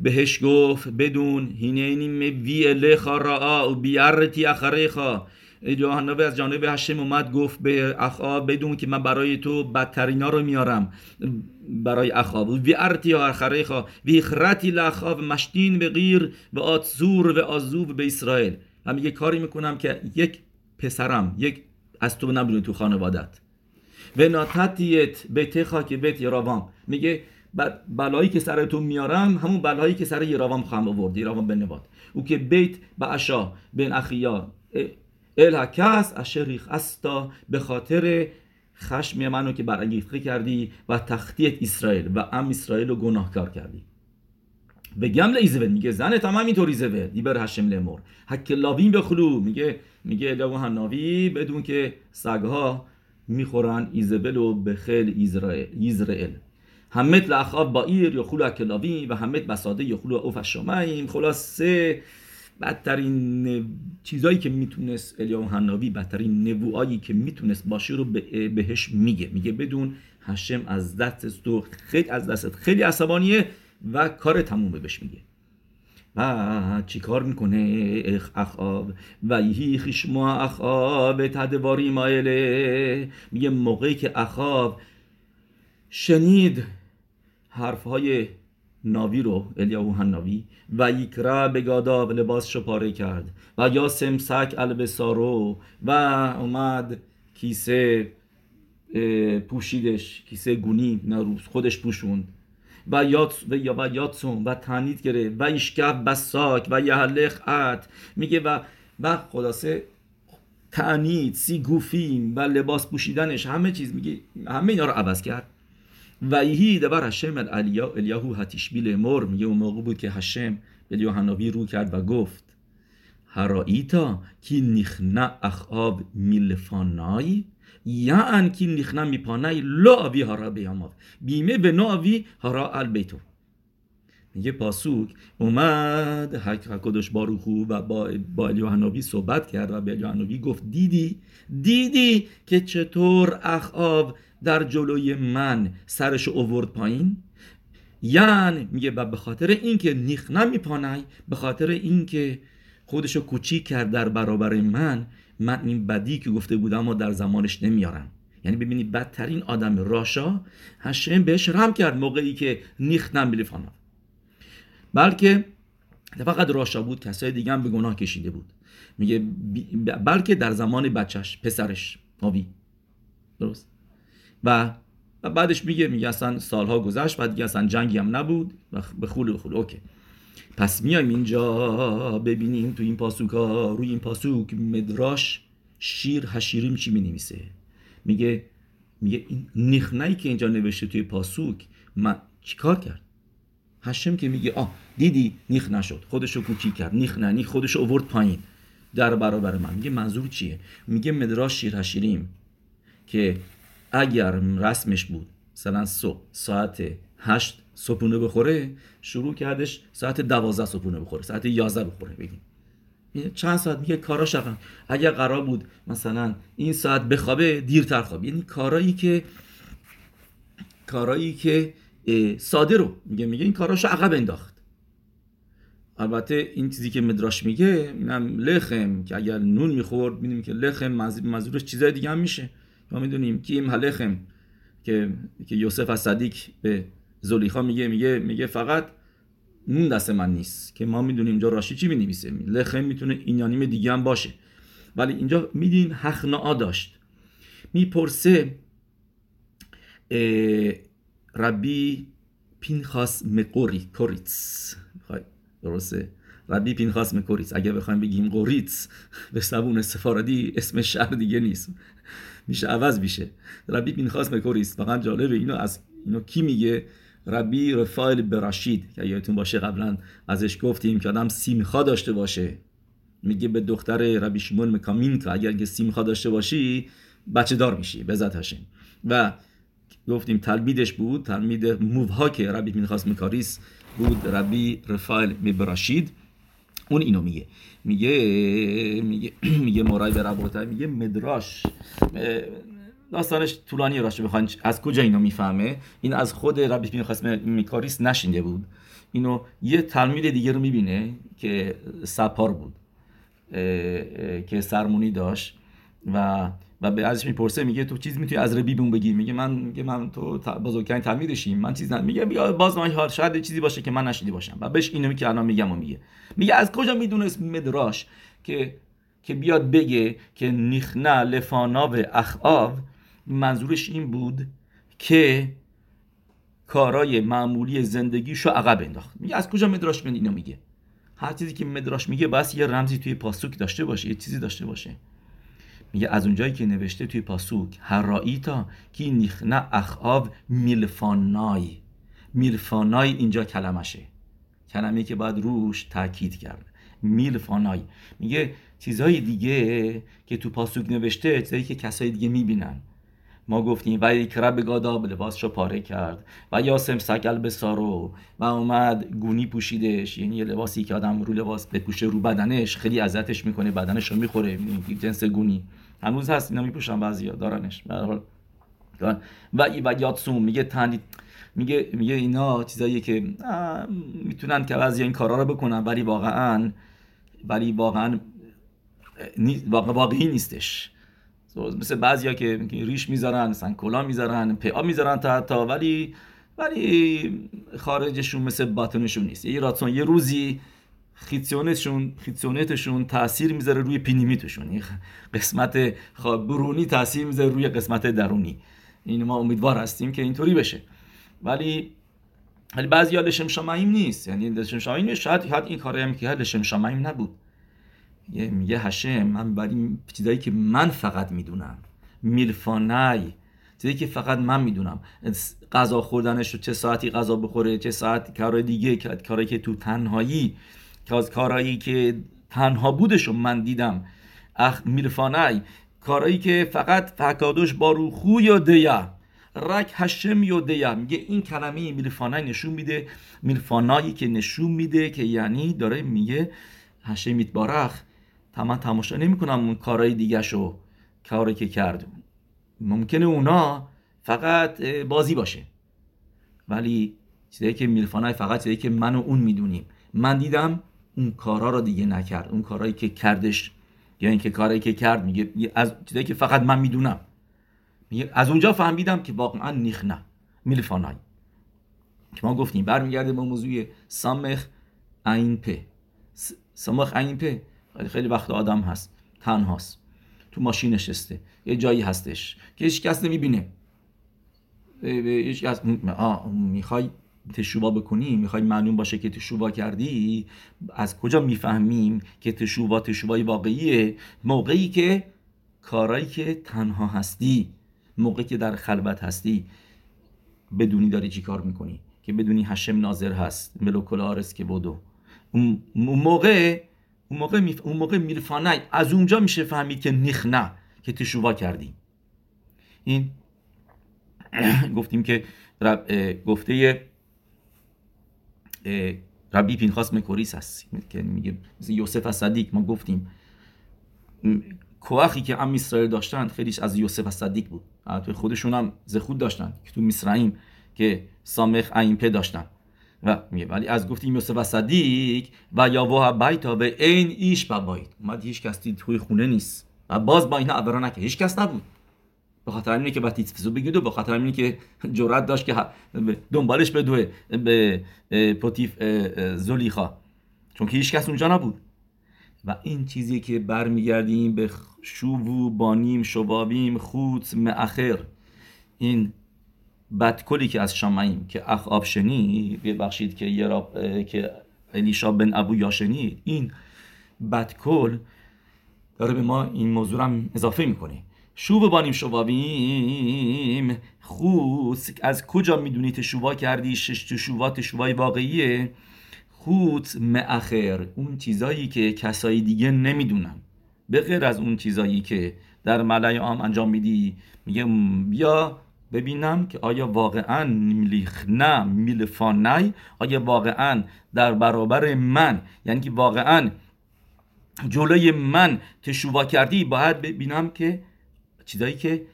S1: بهش گفت بدون هینینی وی الیخا را و بیارتی اخریخا. یوحنا از جانب هشم اومد گفت به اخا بدون که من برای تو بدترینا رو میارم. برای اخا. و وی ارتی آخریخا وی خرتی لخا و مشتین به غیر و آتزور و آزوب به اسرائیل. و میگه کاری می‌کنم که یک پسرم یک از تو نبینه تو خانوادت. و ناتتیت بیت که بیت یراوام میگه بلایی که سر تو میارم همون بلایی که سر یراوام خواهم آورد. یراوام به او که بیت به اشا بین اخیا الهکس اشریخ استا به خاطر خشم منو که برانگیخته کردی و تختیت اسرائیل و ام اسرائیل رو گناهکار کردی به گمل ایزول میگه زن تمام اینطور ایزول دیبر هشم لمر حک لاوین بخلو میگه میگه الیاو هناوی بدون که سگها می‌خورن ایزبل و به خیل ایزرائیل همت لأخاب با ایر یا خلو اکلاوی و همت بساده یا خلو اوف شمایم خلاصه بدترین چیزایی که می‌تونست الیاو هناوی بدترین نبوهایی که می‌تونست باشه رو بهش میگه. میگه بدون هشم از دست تو خیلی از دستت خیلی عصبانیه و کار تمومه بهش میگه. و چی کار می‌کنه اخاب و یهی خشما اخاب تدواری مایله. میگه موقعی که اخاب شنید حرفهای ناوی رو الیاهو هنناوی و یکرا به گادا و لباس پاره کرد. و یا سمسک البسارو و اومد کیسه پوشیدش کیسه گونی نروز خودش پوشوند. و یاد و یا و یادسون و تنید گره و ایشکب بساک و یهلخ ات میگه و و خلاصه تعنید سی گوفیم و لباس پوشیدنش همه چیز میگه همه اینا رو عوض کرد. و ایهی دبر هشم الیا الیاهو هتیشبیل مر میگه اون موقع بود که هشم به یوحناوی رو کرد و گفت هرائیتا کی نخنا اخاب میلفانای یعن کی نخنا میپانای لا آوی هارا بیاماv بیمه به ناوی هارا البیتو میگه پاسوک اومد حکدش باروخو و با با الیوهناوی صحبت کرد و به الیوهناوی گفت دیدی دیدی که چطور اخاب در جلوی من سرش اوورد پایین؟ یعنی میگه به خاطر اینکه نیخ نمیپانای به خاطر اینکه خودشو کوچیک کرد در برابر من من این بدی که گفته بودم ما در زمانش نمیارم. یعنی ببینید بدترین آدم راشا هشم بهش رم کرد موقعی که نیخ نمیلیفانا بلکه فقط راشا بود کسای دیگه هم به گناه کشیده بود. میگه بلکه در زمان بچهش پسرش آوی درست؟ و بعدش میگه میگه اصلا سالها گذشت بعد دیگه اصلا جنگی هم نبود. و به خول به خول اوکی. پس میایم اینجا ببینیم تو این پاسوک ها روی این پاسوک مدراش شیر هشیریم چی می نویسه میگه میگه این نخنایی که اینجا نوشته توی پاسوک من چیکار کرد؟ هشم که میگه آه دیدی نیخ نشد. خودشو کوچیک کرد. نیخ نه نیخ خودشو اوورد پایین. در برابر من. میگه منظور چیه؟ میگه مدراش شیر هشیریم که اگر رسمش بود مثلا صبح ساعت هشت صبحونه بخوره شروع کردش ساعت دوازده صبحونه بخوره ساعت یازده بخوره بگیم. چند ساعت میگه کارا شقم اگر قرار بود مثلا این ساعت بخوابه دیرتر خواب یعنی کارایی که کارایی که ساده رو میگه. میگه این کاراشو عقب انداخت. البته این چیزی که مدراش میگه اینم لخم که اگر نون می‌خورد می‌دونیم که لخم منظورش چیزای دیگه هم میشه. ما می‌دونیم این هلخم که که یوسف از صدیق به زلیخا میگه میگه میگه فقط نون دست من نیست که ما می‌دونیم اینجا راشی چی می‌نویسه. لخم می‌تونه این یا دیگه هم باشه. ولی اینجا می‌دونیم حخنا داشت. می‌پرسه ربی پینخاس مقوری کوریتس. درسته؟ ربی پینخاس مکوریتس اگه بخوایم بگیم قوریتس به زبون سفاردی اسم شهر دیگه نیست. میشه عوض میشه. ربی پینخاس مکوریس فقط جالبه. اینو از اینو کی میگه؟ ربی رفایل براشید که یادتون باشه قبلا ازش گفتیم که آدم سیمخا داشته باشه. میگه به دختر ربی شمون مکامین که اگر که سیمخا داشته باشی بچه دار میشی به هاشیم و گفتیم تلمیدش بود تلمید مووها که ربی پینخاس مکاریس بود ربی رفایل براشید اون اینو میگه. میگه میگه میگه مورای به میگه مدراش داستانش طولانی راشه بخواین از کجا اینو می‌فهمه؟ این از خود ربی بین خاص میکاریس نشینده بود. اینو یه تلمید دیگه رو می‌بینه که سپار بود. که سرمونی داشت و و به ازش می‌پرسه میگه تو چیز می‌تونی از ربی بون بگی؟ میگه من میگه من تو بزرگترین تلمیدشیم من چیز نه میگه باز حال شاید چیزی باشه که من نشیدی باشم. و بهش اینو که الان میگم و میگه. میگه از کجا می‌دونست مدراش که که بیاد بگه که نیخنا لفانا و اخاو؟ منظورش این بود که کارای معمولی زندگیشو عقب انداخت. میگه از کجا مدراش من اینو میگه؟ هر چیزی که مدراش میگه بس یه رمزی توی پاسوک داشته باشه یه چیزی داشته باشه. میگه از اونجایی که نوشته توی پاسوک هرائیتا کی نیخنا اخاو میلفانای. میلفانای اینجا کلمشه. کلمه که باید روش تاکید کرد. میلفانای. میگه چیزهای دیگه که تو پاسوک نوشته چیزایی که کسای دیگه می‌بینن. ما گفتیم و یک رب گاداب لباسشو پاره کرد. و یاسم سگل به سارو و اومد گونی پوشیدش. یعنی یه لباسی که آدم رو لباس بپوشه رو بدنش خیلی اذیتش می‌کنه بدنش رو می‌خوره. جنس گونی. هنوز هست اینا میپوشن بعضیا دارنش. و و یادسوم میگه تنید میگه میگه اینا چیزایی که می‌تونن که بعضی این کارا رو بکنن ولی واقعا ولی واقعا واقعی نیستش. مثل بعضیا که ریش می‌ذارن مثلا کلا می‌ذارن پا می‌ذارن تا تا ولی ولی خارجشون مثل باطنشون نیست. یه راتون یه روزی خیتسیونتشون خیتسیونتشون تاثیر می‌ذاره روی پینیمیتشون. قسمت برونی تاثیر می‌ذاره روی قسمت درونی. این ما امیدوار هستیم که اینطوری بشه. ولی ولی بعضی ها لشم نیست. یعنی لشم نیست. شاید این کاری هم که لشم نبود. میگه هشم من برای چیزایی که من فقط می‌دونم میلفانای چیزی که فقط من می‌دونم. غذا خوردنش چه ساعتی غذا بخوره چه ساعت کار دیگه کاری که تو تنهایی کارهایی که تنها بودش من دیدم. اخ میرفانای کارهایی که فقط فکادوش بارو خو یا دیا. رک هشم یا دیا. میگه این کلمه میرفانای نشون میده. میرفانایی که نشون میده که یعنی داره میگه هشم میتبارخ تمام تماشا نمی‌کنم اون کارهای دیگه شو کاری که کرد ممکنه اونا فقط بازی باشه. ولی چیزایی که میلفانای فقط چیزایی که من و اون می‌دونیم. من دیدم اون کارا رو دیگه نکرد. اون کارهایی که کردش یا اینکه کارهایی که کرد میگه از چیزایی که فقط من می‌دونم. میگه از اونجا فهمیدم که واقعا نیخنه میلفانای. که ما گفتیم برمیگرده به موضوع سامخ این په سامخ این په خیلی وقت آدم هست تنهاست تو ماشین نشسته یه جایی هستش که هیچ کس نمی‌بینه. هیچ کس می‌خوای تشوبا بکنی؟ می‌خوای معلوم باشه که تشوبا کردی؟ از کجا می‌فهمیم که تشوبا تشوبای واقعیه؟ موقعی که کارایی که تنها هستی موقعی که در خلوت هستی بدونی داری چی کار می‌کنی؟ که بدونی هشم ناظر هست ملوکل آرس که بودو اون موقع اون موقع. اون موقع میرفانای. از اونجا میشه فهمید که نه که تشوبا کردی این گفتیم که گفته ربی پینخاس مکوریس هست. که میگه یوسف از صدیق ما گفتیم. کوخی که ام اسرائیل داشتن خیلیش از یوسف از صدیق بود. البته خودشون هم زخود داشتن که تو مصرعیم که سامخ پی داشتن. و میگه ولی از گفتیم یوسف و صدیق و یا وها بیتا به این ایش بایت اومد هیچ کسی توی خونه نیست. و باز با اینا عبرا نکه هیچ کس نبود. به خاطر اینه که بعد فیزو بگید و به خاطر اینه که جرأت داشت که دنبالش بدوه به پوتیف زلیخا. چون که هیچ کس اونجا نبود. و این چیزی که برمیگردیم به شوو بانیم شبابیم خوت مأخر. این بدکلی که از شامعیم که اخ آب شنی ببخشید که یه راب که الیشا بن ابو یاشنی این بدکل داره به ما این موضوع هم اضافه می‌کنه. شوب بانیم شوابیم خوت از کجا می‌دونی تشووا کردی؟ شش تشووا تشووای واقعیه. خوت مأخر اون چیزایی که کسایی دیگه نمی‌دونن. به غیر از اون چیزایی که در ملای عام انجام میدی میگه بیا ببینم که آیا واقعا میلیخنه میلفانای آیا واقعا در برابر من یعنی که واقعا جلوی من תשובה کردی باید ببینم که چیزایی که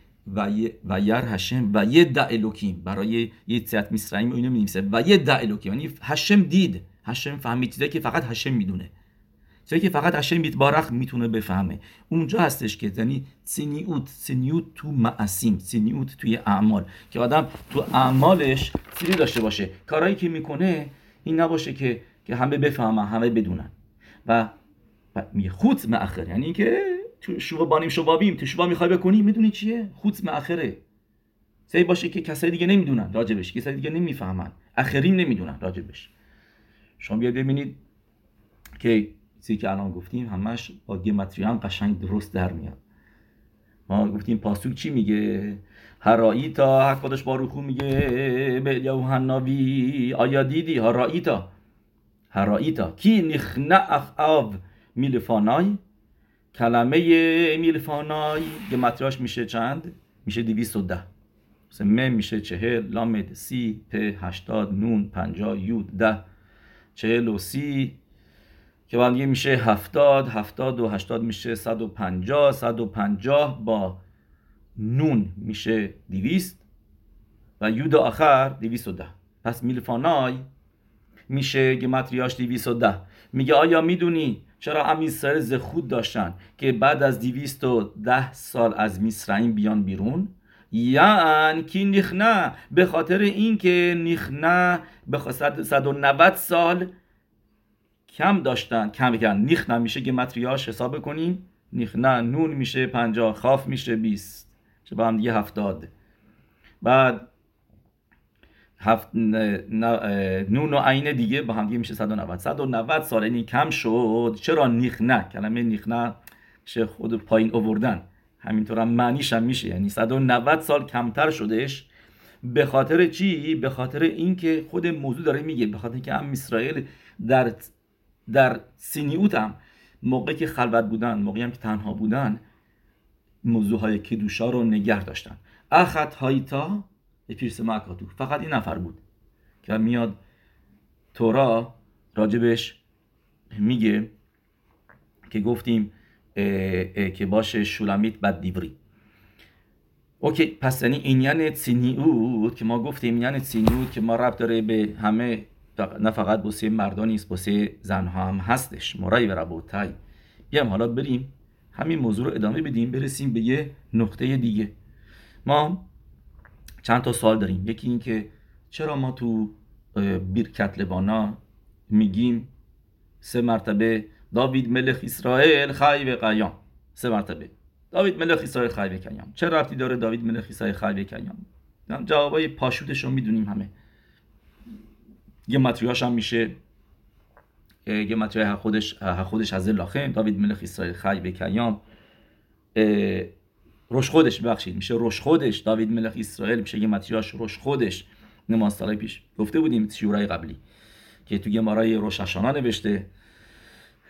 S1: וירא השם וידע אלוקים برای יציאת מצרים اینو مینیسه וידע אלוקים یعنی השם دید השם فهمید که فقط השם می‌دونه. چیزایی که فقط השם יתברך می‌تونه بفهمه. اونجا هستش که یعنی צניעות צניעות تو מעשים צניעות توی اعمال. که آدم تو اعمالش سینی داشته باشه. کارهایی که می‌کنه این نباشه که که همه بفهمن همه بدونن. و خود مأخر. یعنی که تو شوبا بانیم شبابیم تو شوبا می‌خوای بکنی می‌دونی چیه؟ خود مأخره. سی باشه که کسای دیگه نمی‌دونن راجبش. کسای دیگه نمی‌فهمن. اخرین نمی‌دونن راجبش. شما بیاید ببینید که چیزی که الان گفتیم همش با گمتری هم قشنگ درست در میاد. ما گفتیم پاسوک چی میگه؟ هراییتا حکادش باروخو میگه. به الیاو هناوی آیا دیدی؟ هراییتا هراییتا کی نخنع آو میلفانای کلمه میلفانای گمتریاش میشه چند؟ میشه دیویست و ده. م میشه چهل لامد سی پ هشتاد نون پنجا یود ده. چهل و سی که بعد میشه هفتاد هفتاد و هشتاد میشه صد و پنجاه صد و پنجاه با نون میشه دیویست و یود آخر دیویست و ده. پس میلفانای میشه گمتریاش دیویست و ده. میگه آیا می‌دونی چرا هم اسرائیل خود داشتن که بعد از دیویست و ده سال از میسرائیم بیان بیرون؟ یعن کی نخنه به خاطر اینکه نخنه به 190 سال کم داشتن کم کردن نیخ میشه که متریاش حساب کنیم نیخ نه نون میشه 50 خاف میشه 20 چه با هم دیگه 70 بعد هفت نون و عین دیگه با هم دیگه میشه 190 190 سال یعنی کم شد. چرا نیخ نه؟ کلمه نیخ نه میشه خود پایین آوردن. همینطور هم معنیش هم میشه. یعنی 190 سال کمتر شدش به خاطر چی؟ به خاطر اینکه خود موضوع داره میگه. به خاطر اینکه هم اسرائیل در در سینیوت هم موقعی که خلوت بودن موقعی هم که تنها بودن موضوع های کدوشا رو نگه داشتن. اخت هایتا پیرس مکاتو. فقط این نفر بود که میاد تورا راجبش میگه که گفتیم که باشه شولمیت بد دیوری. اوکی پس یعنی اینیان تسینیوت که ما گفتیم اینیان تسینیوت که ما رب داره به همه نه فقط بوسه مردان نیست بوسه زنها هم هستش. مرای و ربوتای. بیام حالا بریم همین موضوع رو ادامه بدیم برسیم به یه نقطه دیگه. ما چند تا سوال داریم. یکی این که چرا ما تو بیرکت لبانا میگیم سه مرتبه داوید ملخ اسرائیل خای و قیام. سه مرتبه. داوید ملخ اسرائیل خای و قیام. چه رفتی داره داوید ملخ اسرائیل خای و قیام؟ جوابای پاشوتش رو می‌دونیم همه. گمتریاش هم میشه. گمتریای خودش خودش از لاخم داوید ملخ اسرائیل خی به کیام. روش خودش ببخشید میشه روش خودش داوید ملخ اسرائیل میشه گمتریاش روش خودش نماز سال پیش گفته بودیم شورای قبلی که تو گمارای روش اشانا نوشته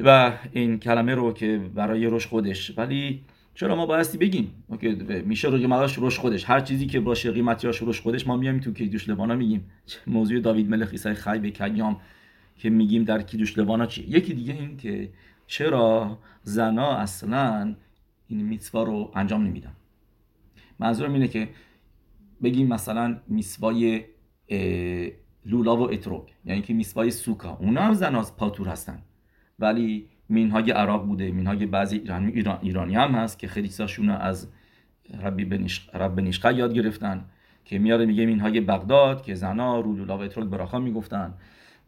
S1: و این کلمه رو که برای روش خودش ولی چرا ما بایستی بگیم؟ میشه رو قیمتاش روش خودش. هر چیزی که باشه قیمتیاش روش خودش ما میایم تو کیدوش لوانا میگیم. موضوع داوید ملخ ایسای خی به کیام که میگیم در کیدوش لوانا چی یکی دیگه این که چرا زنا اصلا این میتوا رو انجام نمیدن؟ منظورم اینه که بگیم مثلا میسوای لولا و اتروگ یعنی که میسوای سوکا. اونا هم زنا پاتور هستن. ولی مینهای عراق بوده. مینهای بعضی ایرانی, ایران، ایرانی هم هست که خیلی ساشون از ربی بنیش، رب بنیشقه یاد گرفتن که میاره میگه مینهای بغداد که زنا رولولا و اترول براخا می‌گفتن.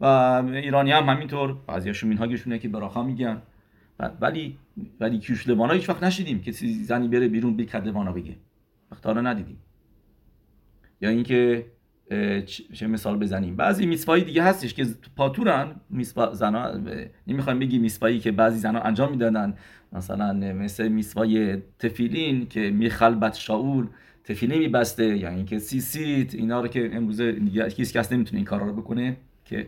S1: و ایرانی هم همینطور بعضیاشون مینهاگشونه که براخا میگن. ولی ولی کیوش لوانا هیچ وقت نشیدیم که زنی بره بیرون بیکد لوانا بگه. وقت ندیدیم. یا اینکه چه مثال بزنیم. بعضی میسوایی دیگه هستش که پاتورن میسوا زنا نمی‌خوایم بگیم میسوایی که بعضی زنا انجام می‌دادن. مثلا مثل میسوای تفیلین که میخلبت شاول تفیلین میبسته یا اینکه سی سیت اینا رو که امروزه هیچ کس نمی‌تونه این کارا رو بکنه که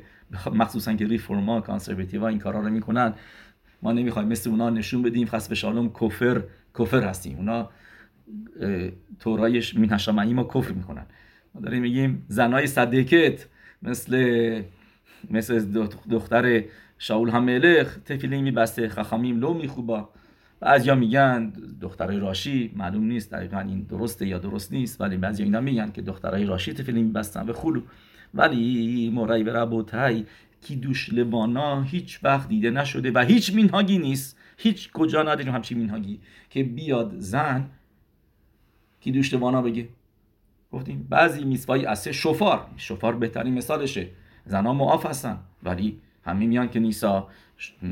S1: مخصوصا که ریفورما کانسرواتیوا این کارا رو می‌کنن. ما نمی‌خوایم مثل اونا نشون بدیم خاص به شالوم کفر کفر هستیم. اونا تورایش مینهشامعی ما کفر می‌کنن. ما داریم میگیم زنای صدیکت مثل مثل دختر شاول هملخ تفیلی میبسته خخامیم لو میخوبا بعضیا میگن دخترای راشی معلوم نیست دقیقا این درسته یا درست نیست ولی بعضی اینا میگن که دخترای راشی تفیلی میبستن و خلو. ولی مرای و ربوتای کی دوش لوانا هیچ وقت دیده نشده و هیچ مینهاگی نیست. هیچ کجا نداریم همچین مینهاگی که بیاد زن کی دوش بگه. گفتیم بعضی میسوایی از شفار شفار بهترین مثالشه. زنها معاف هستن ولی همه میان که نیسا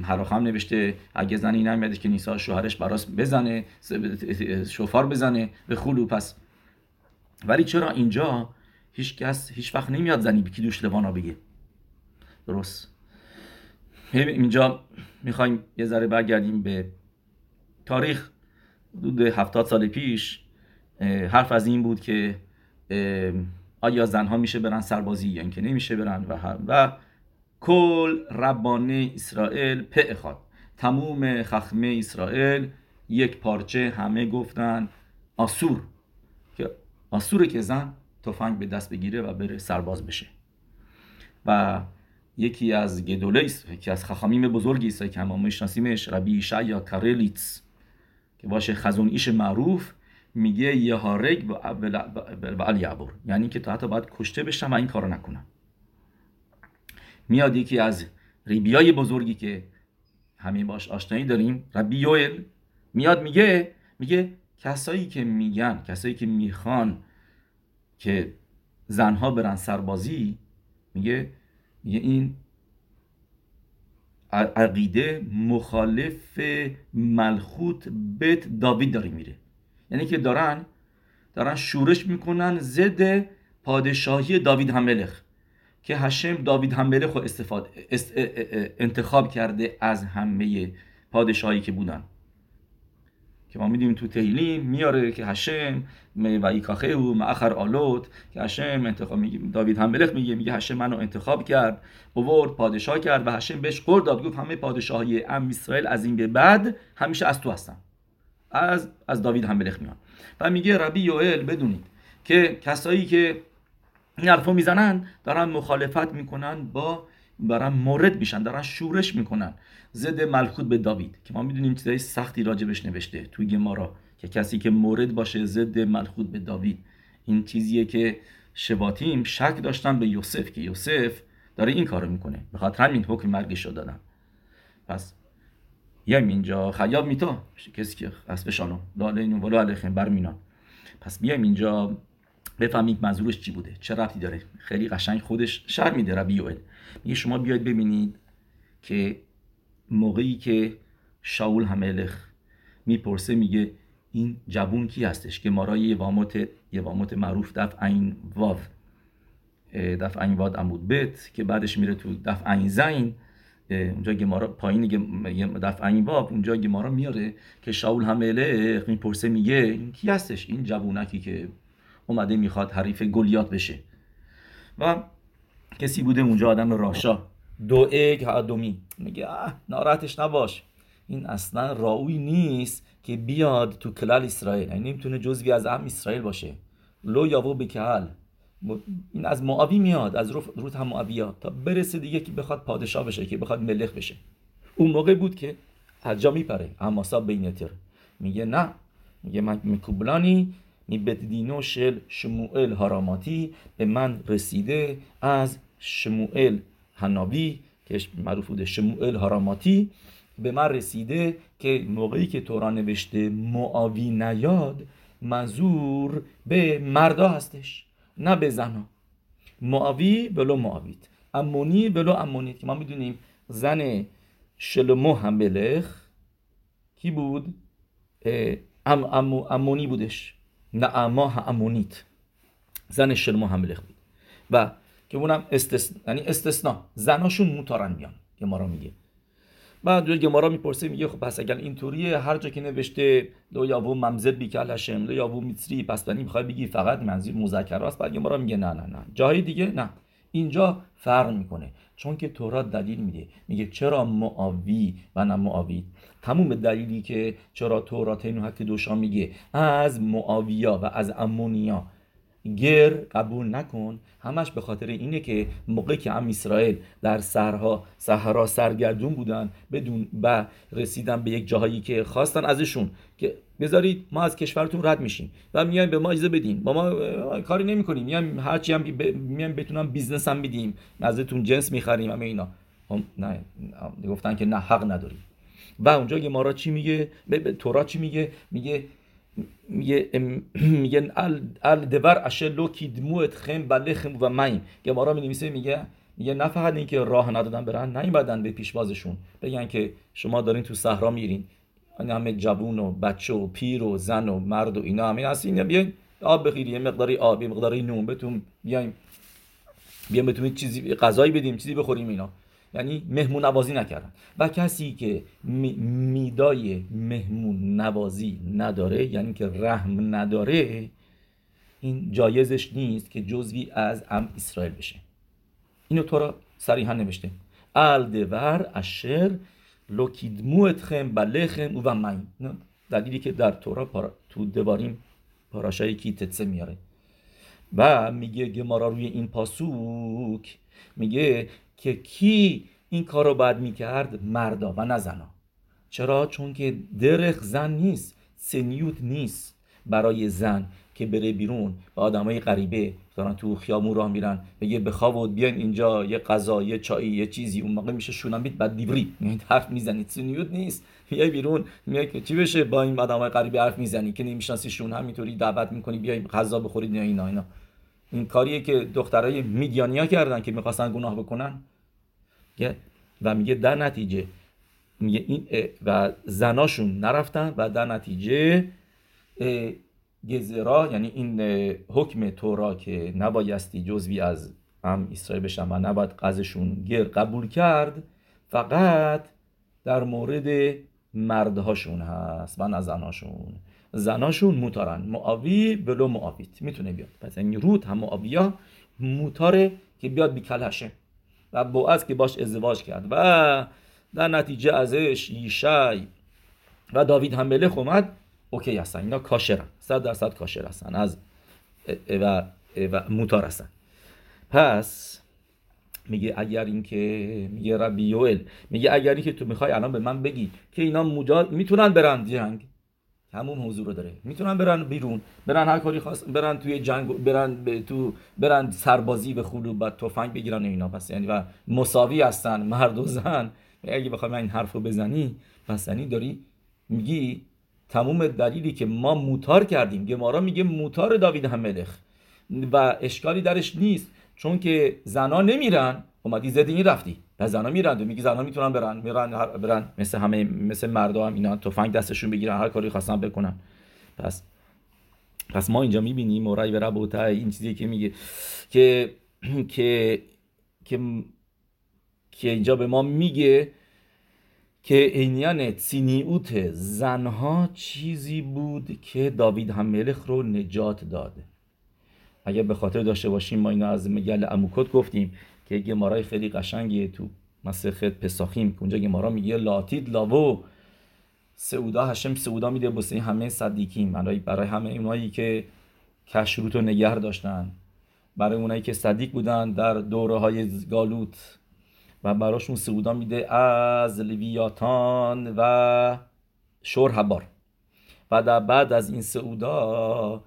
S1: هراخم نوشته اگه زنی نمیاده که نیسا شوهرش براس بزنه شفار بزنه به خلو پس ولی چرا اینجا هیچ کس هیچ وقت نمیاد زنی بکی دوش لوانا بگه؟ درست. اینجا می‌خوایم یه ذره برگردیم به تاریخ. حدود هفتاد سال پیش حرف از این بود که آیا زنها میشه برن سربازی یا اینکه نمیشه برن و هم و کل ربانه اسرائیل خواد. تموم خخمه اسرائیل یک پارچه همه گفتن آسور که آسوره که زن تفنگ به دست بگیره و بره سرباز بشه. و یکی از گدوله یکی از خخامیم بزرگی است که ما میشناسیمش ربی یا کارلیتس که باشه خزون ایش معروف. میگه یه هارگ و یعبر یعنی که تا حتی باید کشته بشم و این کارو نکنم. میاد یکی از ریبیای بزرگی که همین باش آشنایی داریم ربی یوئل. میاد میگه میگه کسایی که میگن کسایی که می‌خوان که زنها برن سربازی میگه میگه این عقیده مخالف ملخوت بیت داوید داره میره. یعنی که دارن دارن شورش می‌کنن ضد پادشاهی داوید هملخ که هشم داوید هملخ رو استفاده انتخاب کرده از همه پادشاهی که بودن. که ما میدیم تو تهیلیم میاره که هشم و ایکاخه و معخر آلوت که هشم انتخاب میگه داوید هملخ میگه میگه هشم منو انتخاب کرد اوورد پادشاه کرد و هشم بهش قول داد گفت همه پادشاهی ام اسرائیل از این به بعد همیشه از تو هستن. از از داوید هملخ میان و میگه ربی یوئل بدونید که کسایی که این حرفو می‌زنن دارن مخالفت می‌کنن با دارن مورد میشن دارن شورش می‌کنن. ضد ملکوت به داوید که ما می‌دونیم چیزای سختی راجبش نوشته توی گمارا که کسی که مورد باشه ضد ملکوت به داوید. این چیزیه که شباتیم شک داشتن به یوسف که یوسف داره این کارو می‌کنه. به خاطر همین حکم مرگش رو دادن. پس بیایم اینجا. خیاب میتا کسی که اسبشانو دالین ولو علیهم برمینان پس بیایم اینجا. بفهمید منظورش چی بوده. چه ربطی داره؟ خیلی قشنگ خودش شر میده ربی یوئل میگه شما بیاید ببینید که موقعی که شاول هملخ می‌پرسه میگه این جوون کی هستش؟ که مارای یه واموت یه واموت معروف دفع این واو. دفع این واد عمود بت که بعدش میره تو دفع این زین. اونجا گمارا پایین دفع این واو اونجا گمارا میاره که شاول هملخ می‌پرسه میگه این کی هستش؟ این جوونکی که اومده می‌خواد حریف گلیات بشه. و کسی بوده اونجا آدم راشا. دو اگ هادومی میگه ناراحتش نباش. این اصلا راوی نیست که بیاد تو کلال اسرائیل. یعنی نمی‌تونه جزوی از ام اسرائیل باشه. لو یاوو بکهل. این از معاوی میاد از روت هم معاویا تا برسه دیگه که بخواد پادشاه بشه که بخواد ملخ بشه. اون موقع بود که حجا میپره اماسا بینتر میگه نه میگه من مکوبلانی می دینو شل شموئل هاراماتی به من رسیده از شموئل هنابی که معروف بوده شموئل هاراماتی به من رسیده که موقعی که توران نوشته معاوی نیاد منظور به مردا هستش. نه به زنها معاوی بلو معاویت. امونی بلو امونیت که ما می‌دونیم زن شلمو هم بلخ. کی بود؟ ام امونی بودش. نعما امونیت. زن شلمو هم بلخ بود. و که اونم استثنا یعنی استثنا زناشون موتارن میان گمارا میگه. بعد جوی گمارا می‌پرسه میگه خب پس اگر اینطوریه هر جا که نوشته لو یاوو ممزد بیکل هشم لو یاوو میتری پس بنی می‌خوای بگی فقط منظور مذکر است. بعد گمارا میگه نه نه نه. جای دیگه نه. اینجا فرق می‌کنه. چون که تورات دلیل میده. میگه چرا معاوی و نه معاوی؟ تموم دلیلی که چرا تورات اینو حتی دوشا میگه. از معاویا و از امونیا. گر قبول نکن. همش به خاطر اینه که موقعی که هم اسرائیل در سرها صحرا سرگردون بودن بدون و رسیدن به یک جاهایی که خواستن ازشون که بذارید ما از کشورتون رد میشیم و میایم به ما اجازه بدین. با ما کاری نمی‌کنیم. میایم هرچی هم میایم بتونم business هم میدیم ازتون جنس می‌خریم همه اینا. هم نه گفتن که نه حق نداریم. و اونجا גמרא چی میگه؟ به תורה چی میگه؟ میگه میگه על דבר אשר לא קדמו אתכם בלחם ובמים که גמרא می نویسه میگه میگه نه فقط اینکه راه ندادن برن نیومدن به پیشوازشون بگن که شما دارین تو صحرا میرین این همه جوون و بچه و پیر و زن و مرد و اینا همه هستین بیاین آب بخیری یه مقداری آب یه مقداری نون بهتون بیایم بیایم بهتون چیزی غذایی بدیم چیزی بخوریم اینا یعنی مهمون نوازی نکردن. و کسی که میدای مهمون نوازی نداره یعنی که رحم نداره این جایزش نیست که جزوی از ام اسرائیل بشه. اینو تو را صریحا نوشته. الدور اشر لوکیدموتخم بلخم و من دلیلی که در تورا پارا... تو دواریم پاراشای کی تتسه میاره. و میگه گمارا روی این پاسوک میگه که کی این کار رو باید می‌کرد؟ مردا و نه زنا. چرا؟ چون که درخ زن نیست سنیوت نیست برای زن که بره بیرون با آدمای غریبه دارن تو خیامون راه میرن بگه بخواد بیاین اینجا یه غذا یه چای یه چیزی اون موقع میشه شونمید بعد دیوری. میاد حرف می‌زنید. سنیوت نیست. میای بیرون. میای که چی بشه؟ با این آدمای غریبه حرف می‌زنی که نمیشناسیشون همینطوری دعوت می‌کنی بیای غذا بخورید یا اینا اینا. این کاریه که دخترای میدیانیا کردن که می‌خواستن گناه بکنن. و میگه در نتیجه میگه این و زناشون نرفتن و در نتیجه گزرا یعنی این حکم تورا که نبایستی جزوی از هم اسرائیل بشن و نباید قضشون گر قبول کرد فقط در مورد مردهاشون هست و نه زناشون. زناشون موتارن. معاوی بلو معاویت می‌تونه بیاد. پس این روت هم معاویا موتاره که بیاد بیکلشه و بوعز که باش ازدواج کرد. و در نتیجه ازش یشای و داوید هم ملخ اومد. اوکی هستن. اینا کاشرن. صد درصد کاشر هستن. از و, و موتار هستن. پس میگه اگر اینکه میگه ربی میگه اگر اینکه تو می‌خوای الان به من بگی که اینا مجاد می‌تونن برن جنگ. همون حضور رو داره. می‌تونن برن بیرون برن هر کاری خواست برن توی جنگ برن تو برن سربازی به خلو بعد تفنگ بگیرن اینا. پس یعنی و مساوی هستن مرد و زن. اگه بخوام این حرف رو بزنی پس یعنی داری میگی تموم دلیلی که ما موتار کردیم. گمارا میگه موتار داوید هملخ و اشکالی درش نیست. چون که زنا نمیرن. اومدی زدی این رفتی؟ و زنا میرن میگی زنا می‌تونن برن میرن برن مثل همه مثل مردا هم اینا تفنگ دستشون بگیرن هر کاری خواستن بکنن. پس پس ما اینجا می‌بینیم مورای و ربوتا این چیزی که میگه که که که که اینجا به ما میگه که عینیان سینیوت زنها چیزی بود که داوید هم ملخ رو نجات داده اگر به خاطر داشته باشیم ما اینا از مگل اموکت گفتیم. که گمارای خیلی قشنگیه تو مسخت پساخیم. که اونجا گمارا میگه لاتید لاوو سعودا هشم سعودا میده بسه همه صدیکیم. برای برای همه اونایی که کشروت رو نگه داشتن. برای اونایی که صدیق بودن در دوره های گالوت. و براشون سعودا میده از لویاتان و شور هبار و در بعد از این سعودا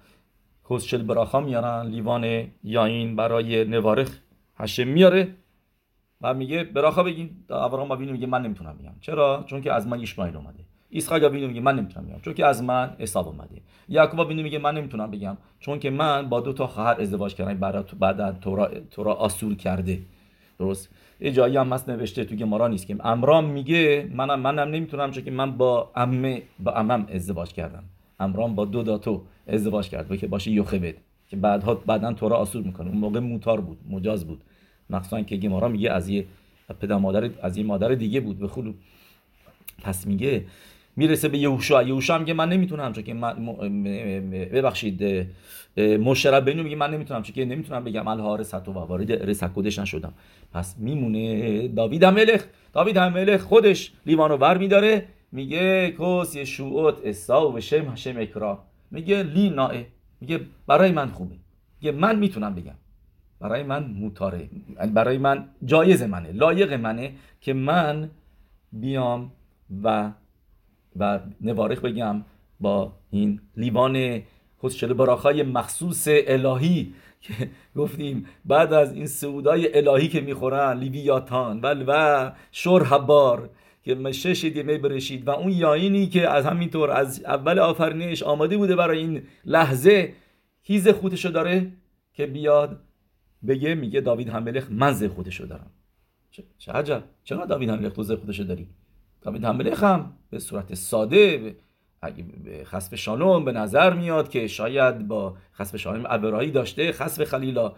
S1: کسچل براخا میارن لیوان یاین برای نوارخ. هشم میاره. و میگه براخا بگین. ابراهام ببینیم میگه من نمی‌تونم بگم چرا؟ چون که از من اسماعیل اومده. اسحاق ببینیم میگه من نمی‌تونم بگم چون که از من حساب اومده. یعقوب ببینیم میگه من نمی‌تونم بگم. چون که من با دو تا خواهر ازدواج کردم. بعد بعد تورا تورا آسور کرده. درست؟ یه جایی هم هست نوشته تو گمارا نیست که امرام میگه منم منم نمی‌تونم چون که من با امه با امم ازدواج کردم. امرام با دو داتو ازدواج کرد. که باشه یوخبد که بعدها بعدا تورا آسور می‌کنه. اون موقع موتار بود. مجاز بود. مخصوصا که گمارا میگه از یه پدر مادر از یه مادر دیگه بود به خلو پس میگه می‌رسه به یهوشا. یهوشا میگه من نمی‌تونم چون که من ببخشید مشرب بینو میگه من نمی‌تونم چون که نمی‌تونم بگم الهار ستو و وارد رسکودش نشدم. پس میمونه داوید ملخ داوید ملخ خودش لیوانو ور میداره. میگه کس یشوعت اسا و شم هشم اکرا میگه لی نائه میگه برای من خوبه. میگه من می‌تونم بگم. برای من موتاره. برای من جایز منه لایق منه که من بیام و و نوارخ بگم با این لیوان خودشل براخای مخصوص الهی که گفتیم بعد از این سعودای الهی که می‌خورن لیویاتان و و شور حبار که مشش دیمه برشید و اون یاینی که از همینطور از اول آفرینش آماده بوده برای این لحظه هیز خودشو داره که بیاد بگه میگه داوید هملخ من زه خودشو دارم. چه عجب. چرا داوید هملخ تو زه خودشو داری؟ داوید هملخ هم به صورت ساده اگه خسب شالوم به نظر میاد که شاید با خسب شالوم ابرایی داشته خسب خلیلا.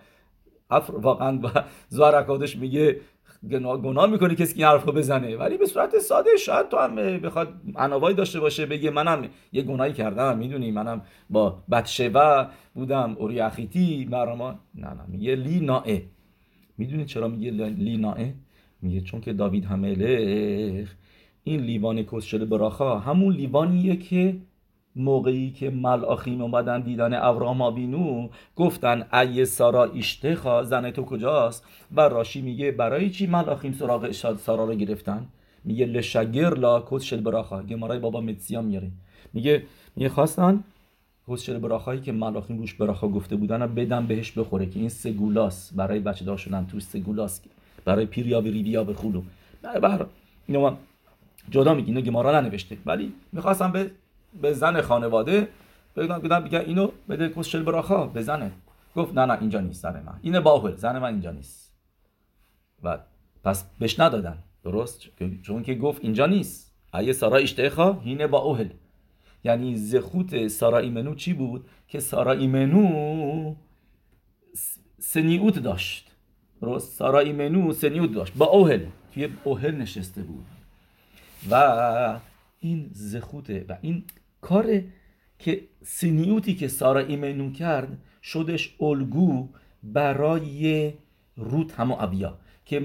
S1: واقعا با زوار میگه گناه می‌کنه کسی که حرفو بزنه. ولی به صورت ساده شاید تو هم بخواد عناوایی داشته باشه بگه منم یه گناهی کردم می‌دونی؟ منم با بدشوه بودم اوری اخیتی مرما نه نه میگه لی نائه. می‌دونی چرا میگه لی نائه؟ میگه چون که داوید هملخ این لیوان کس شده براخا همون لیوانیه که موقعی که ملاخیم اومدن دیدن ابراهام آبینو گفتن ای سارا ایشتخا زن تو کجاست؟ و راشی میگه برای چی ملاخیم سراغ سارا رو گرفتن؟ میگه لشگر لا کس شل براخا گمارای بابا متسیا میاره. میگه میگه خواستن کس شل براخایی که ملاخیم روش براخا گفته بودن بدن بهش بخوره که این سگولاس برای بچه دار شدن تو سگولاس برای پیریا و ریویا به خلو بر جدا میگی اینو گمارا ننوشته. ولی می‌خواستم به به زن خانواده بگم بگم اینو بده کسشل براخا بزنه گفت نه نه اینجا نیست زن من. اینه باهل زن من اینجا نیست. و پس بهش ندادن. درست؟ چون که گفت اینجا نیست. ایه سارا اشتخا اینه با اوهل یعنی زخوت سارا ایمنو چی بود؟ که سارا ایمنو سنیوت داشت. درست؟ سارا ایمنو سنیوت داشت. با اوهل. توی اوهل نشسته بود. و این زخوته و این کار که سنیوتی که سارا ایمنو کرد شدش الگو برای روت همو اویا که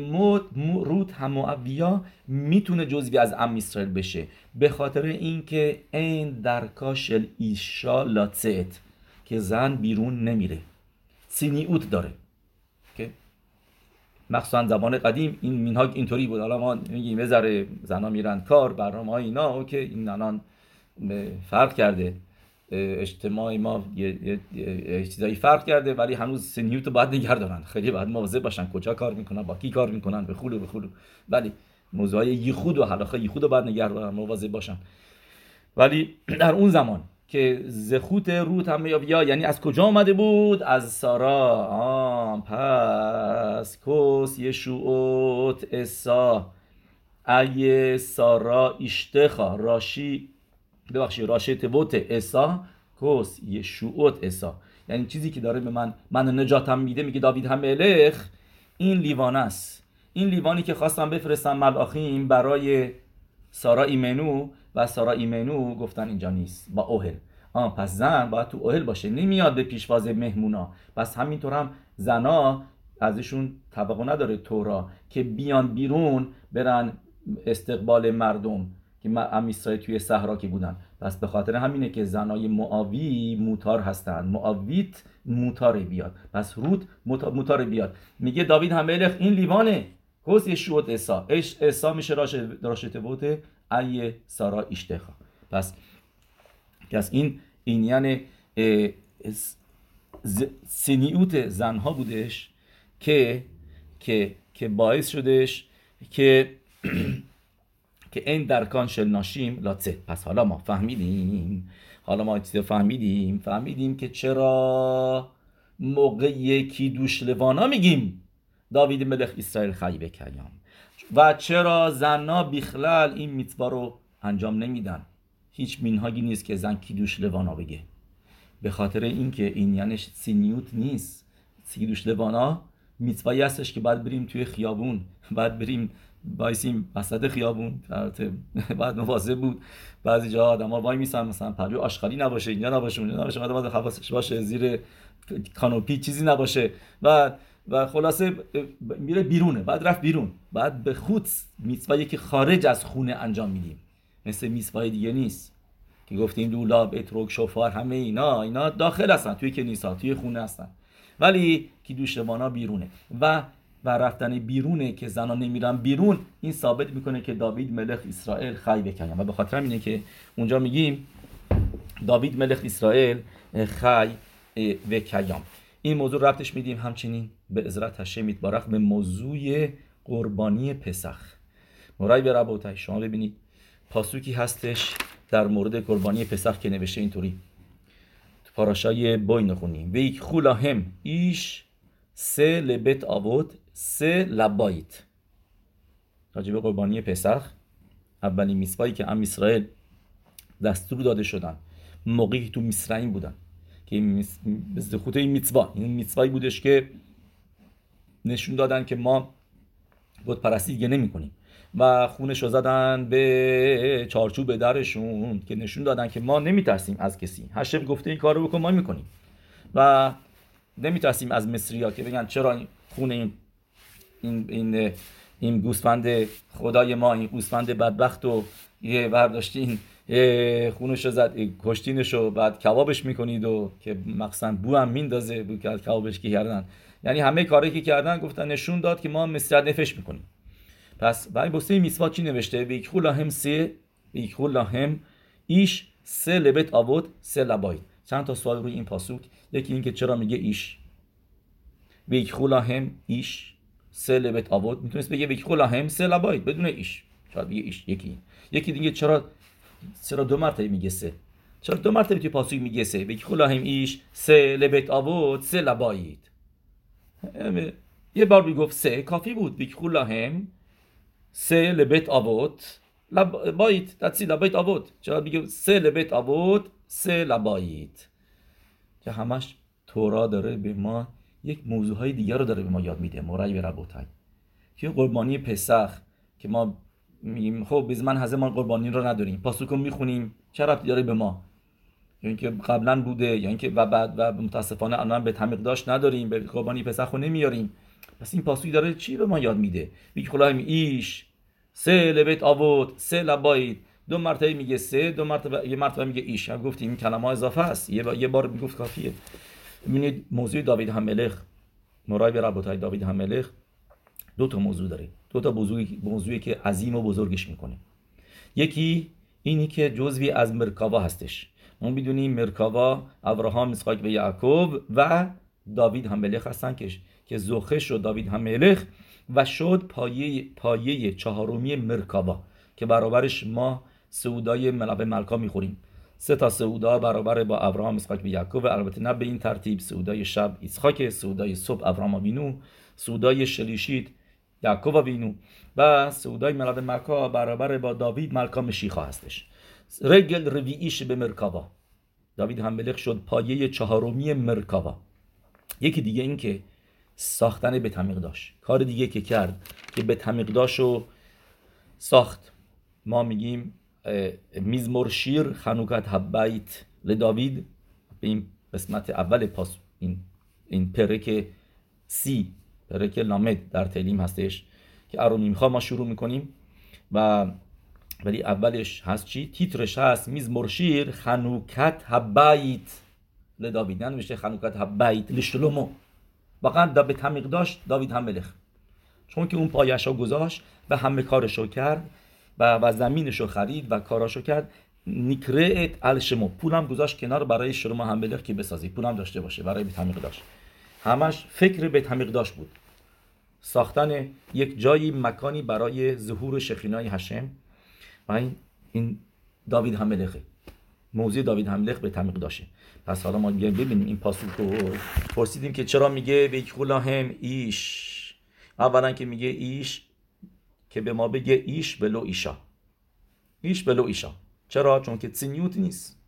S1: روت هموعویا می‌تونه جزوی از ام اسرائیل بشه. به خاطر اینکه این درکاشل ایشا لاتست که زن بیرون نمیره. سینیوت داره مخصوصا زبان قدیم این مینهاگ اینطوری بود. حالا ما میگیم ذره زنا میرن کار برنامه های اینا که این الان فرق کرده. اجتماع ما یه, چیزایی فرق کرده ولی هنوز سنیوت رو باید نگه دارن خیلی باید مواظب باشن کجا کار می‌کنن با کی کار می‌کنن به خلو به خلو ولی موضوع یخود و حلاخه یخود رو باید نگه دارن مواظب باشن. ولی در اون زمان که زخوت روت هم یا یعنی از کجا آمده بود؟ از سارا. آم پس کس یشوعت اسا ای سارا اشتخا راشی. ببخشید راشه تبوت اسا کس یشوعت اسا یعنی چیزی که داره به من من نجاتم میده میگه داوید هم ملخ این لیوان است. این لیوانی که خواستم بفرستم ملاخیم برای سارا ایمنو و سارا ایمنو گفتن اینجا نیست با اوهل. آه پس زن باید تو اوهل باشه نمیاد به پیشواز مهمونا. پس همینطور هم زنا ازشون طبقه نداره تورا که بیان بیرون برن استقبال مردم. که ام توی صحرا که بودن. پس به خاطر همینه که زنای معاوی موتار هستن. معاویت موتار بیاد. پس رود موتار بیاد. میگه داوید هملخ این لیوانه. کوس یشوت اسا اش اسا میشه راشته بوته ای سارا اشتخا پس از این این یعنی سنیوت زنها بودش که که که باعث شدش که که این درکان شل ناشیم لاتسه پس حالا ما فهمیدیم. حالا ما چیز فهمیدیم. فهمیدیم که چرا موقع کیدوش لوانا میگیم داوید ملخ اسرائیل خی بکیام و چرا زنها بیخلال این میتوا رو انجام نمیدن؟ هیچ مینهاگی نیست که زن کیدوش لوانا بگه. به خاطر اینکه این یعنی צניעות نیست. קידוש לבנה מצווה یی هستش که باید بریم توی خیابون باید بریم وایسیم وسط خیابون. بعد مواظب بود. بعضی جا آدم ها وای میسن مثلا پرو آشغالی نباشه اینجا نباشه اونجا نباشه بعد حواسش باشه زیر canopy چیزی نباشه. و و خلاصه میره بیرونه بعد رفت بیرون. بعد به خود מצווה یی که خارج از خونه انجام میدیم. مثل میسوای دیگه نیست. که گفتیم دولاب اتروک شفار همه اینا اینا داخل هستن توی کنیسا توی خونه هستن. ولی که دوشتبانا بیرونه. و و رفتن بیرونه که زنها نمیرن بیرون این ثابت می‌کنه که داوید ملخ اسرائیل خی بکنیم و به خاطر اینه که اونجا میگیم داوید ملخ اسرائیل خی و کیام این موضوع ربطش میدیم همچنین به عزرت هشه میتبارخ به موضوع قربانی پسخ. مرای به ربوتای شما ببینید پاسوکی هستش در مورد قربانی پسخ که نوشته اینطوری. پاراشای بوین خونیم و یک خولاهم ایش سه لبت آبود سه لبایت. راجب قربانی پسخ اولین میسوایی که ام اسرائیل دستور داده شدن. موقعی تو مصرعیم بودن. که این خوته این میتوا این میتوایی بودش که نشون دادن که ما بود پرستی دیگه نمی کنیم. و خونش رو زدن به چارچوب درشون که نشون دادن که ما نمیترسیم از کسی. هشم گفته این کار رو بکن ما می‌کنیم و نمیترسیم از مصری که بگن چرا خون این این این این گوسفند خدای ما این گوسفند بدبخت و یه برداشتین خونش رو زد کشتینش رو بعد کبابش می‌کنید و که مقصد بو هم میندازه بو که کبابش که کردن. یعنی همه کاری که کردن گفتن نشون داد که ما مصرت نفش می‌کنیم. پس برای بسته میسوا چی نوشته؟ ویکخو لاهم سه ویکخو لاهم ایش سه لبت آبود سه لباید چند تا سوال روی این پاسوک یکی اینکه چرا میگه ایش. ویکخو لاهم ایش سه لبت آبود می‌تونست بگه ویکخو لاهم سه لباید بدون ایش. شاید بگه ایش؟ یکی. یکی دیگه چرا چرا دو مرتبه میگه سه؟ چرا دو مرتبه توی پاسوی میگه سه؟ بگی خلاهم ایش سه لبت آبود سه لبایید یه بار می‌گفت سه کافی بود. بگی خلاهم سه لبت آبود لبایید دستی لبایید آبود چرا میگه سه لبت آبود سه لبایید که همش تورا داره به ما یک موضوع های دیگر رو داره به ما یاد میده مرای به ربوتای که قربانی پسخ که ما میگیم خب biz من هزه ما قربانی رو نداریم پاسوکو می‌خونیم چه ربطی داره به ما؟ یا اینکه قبلا بوده یا اینکه و بعد و متاسفانه الان به تمیق داشت نداریم به قربانی پسخ رو نمیاریم. پس این پاسوی داره چی به ما یاد میده؟ میگه خلایم ایش سه لبت آورد سه لبایید دو مرتبه میگه سه دو مرتبه یه مرتبه میگه ایش. گفتیم این کلمه اضافه است. یه, یه بار می‌گفت کافیه. ببینید موضوع داوید هملخ مرای به ربوتای داوید هملخ دو تا موضوع داره. دو تا موضوعی, موضوعی که عظیم و بزرگش می‌کنه. یکی اینی که جزوی از مرکاوا هستش. ما می‌دونیم مرکاوا ابراهام اسحاق و یعقوب و داوید هملخ هستن که که زوخه شد داوید هملخ و شد پایه پایه چهارمی مرکاوا که برابرش ما سعودای ملابه ملکا می‌خوریم. سه تا سعودا برابر با ابراهام اسحاق و یعقوب. البته نه به این ترتیب. سعودای شب اسحاق سعودای صبح ابراهام وینو. سعودای شلیشید یعقوب وینو. و سعودای ملاد مکا برابر با داوید ملکا مشیخا هستش. رگل روییش به مرکاوا. داوید هم ملک شد پایه چهارمی مرکاوا. یکی دیگه این که ساختن به تمیق کار دیگه که کرد که به تمیق ساخت. ما میگیم میزمور شیر خنوکت حبیت لداوید به این قسمت اول پاس این این پرک سی پرک لامد در تلیم هستش که ارومیمخا ما شروع می‌کنیم و ولی اولش هست چی؟ تیترش هست میز مرشیر خنوکت حبیت لداوید نمیشه خنوکت حبیت لشلومو واقعا به تمیق داشت داوید هم ملخ چون که اون پایش رو گذاشت و همه کارش رو کرد و, و زمینش رو خرید و کاراشو کرد. نیکرت الشمو. پولم گذاشت کنار برای شروع هم بلخ که بسازی. پولم داشته باشه. برای تمیق داشت. همش فکر تمیق داشت بود. ساختن یک جایی مکانی برای ظهور شخینای هشم و این, داوید هملخه موضوع داوید هملخ به تمیق داشته. پس حالا ما بیایم ببینیم این پاسخ رو. پرسیدیم که چرا میگه به هم ایش. اولا که میگه ایش که به ما بگه ایش بلو ایشا. ایش بلو ایشا. چرا؟ چون که تسینیوت نیست.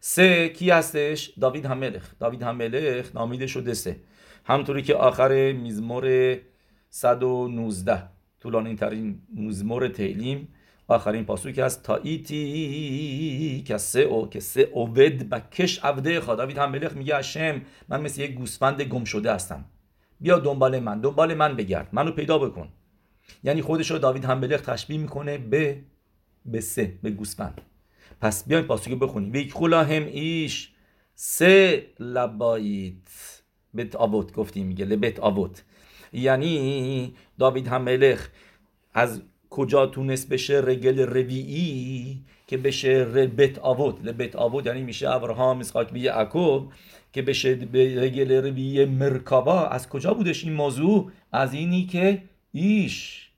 S1: سه کی هستش؟ داوید هملخ. داوید هملخ نامیده شده سه همطوری که آخر میزمور 119 طولانی ترین مزمور تیلیم. آخرین پاسوی که از ایتی که سه او که سه اوود بکش عبده خدا. داوید هم ملخ میگه هشم من مثل یک گوسفند گم شده هستم. بیا دنبال من. دنبال من بگرد. منو پیدا بکن. یعنی خودش رو داوید هم ملخ تشبیه می‌کنه به به سه به گوسفند. پس بیایم پاسوی بخونیم. خلا هم ایش سه لبایت بت آوت گفتیم میگه لبت آوت. یعنی داوید هم ملخ از کجا تونست بشه رگل رویی که بشه ربت آوت. لبت آوت یعنی میشه ابراهام اسحاق و یعقوب که بشه رگل رویی مرکابا از کجا بودش این موضوع؟ از اینی که ایش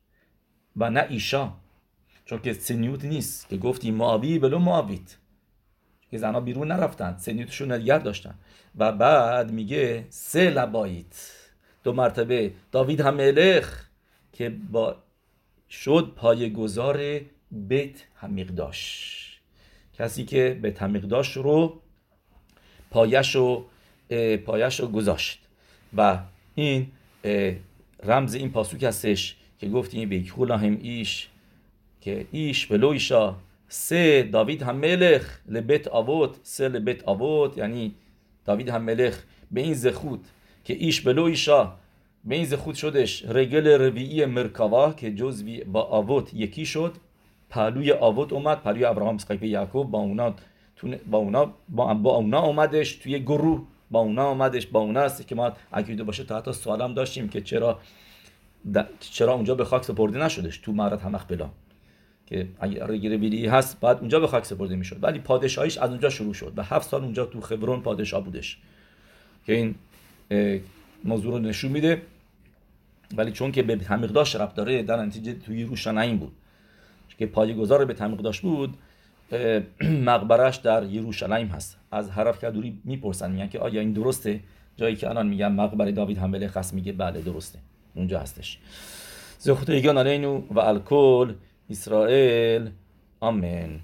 S1: و نه ایشا. چون که سنیوت نیست که گفتی معاوی بلو معاویت که زنها بیرون نرفتن سنیوتشون نگه داشتن. و بعد میگه سه لبایت دو مرتبه. داوید هم ملخ که با شد گذار بیت همیقداش کسی که به همیقداش رو پایش رو پایش رو گذاشت. و این رمز این پاسوک هستش که گفتیم بیکولا هم ایش که ایش بلو ایشا. سه داوید هم ملخ لبت آوت. سه لبت آوت یعنی داوید هم ملخ به این زخود که ایش بلو ایشا. به این خود شدش رگل رویی مرکاوا که جزوی با آوت یکی شد. پهلوی آوت اومد. پهلوی ابراهام اسحاق یعقوب با اونا با اونا با اونا اومدش توی گروه. با اونا اومدش با اونا است که ما عقیده باشه تا حتی سوالم داشتیم که چرا چرا اونجا به خاک سپرده نشدش تو معرض همخ بلا که اگر رگل هست بعد اونجا به خاک سپرده می‌شد. ولی پادشاهیش از اونجا شروع شد. و هفت سال اونجا تو خبرون پادشاه بودش. که این موضوع رو نشون میده. ولی چون که به تمیقداش رب داره در نتیجه توی روشناین بود. که پایگذار به تمیقداش بود مقبرش در یروشلایم هست. از حرف کدوری می‌پرسن میگن که آیا این درسته؟ جایی که الان میگن مقبره داوید هم خاص میگه بله درسته. اونجا هستش. زخوت ایگان علینو و الکل اسرائیل آمین.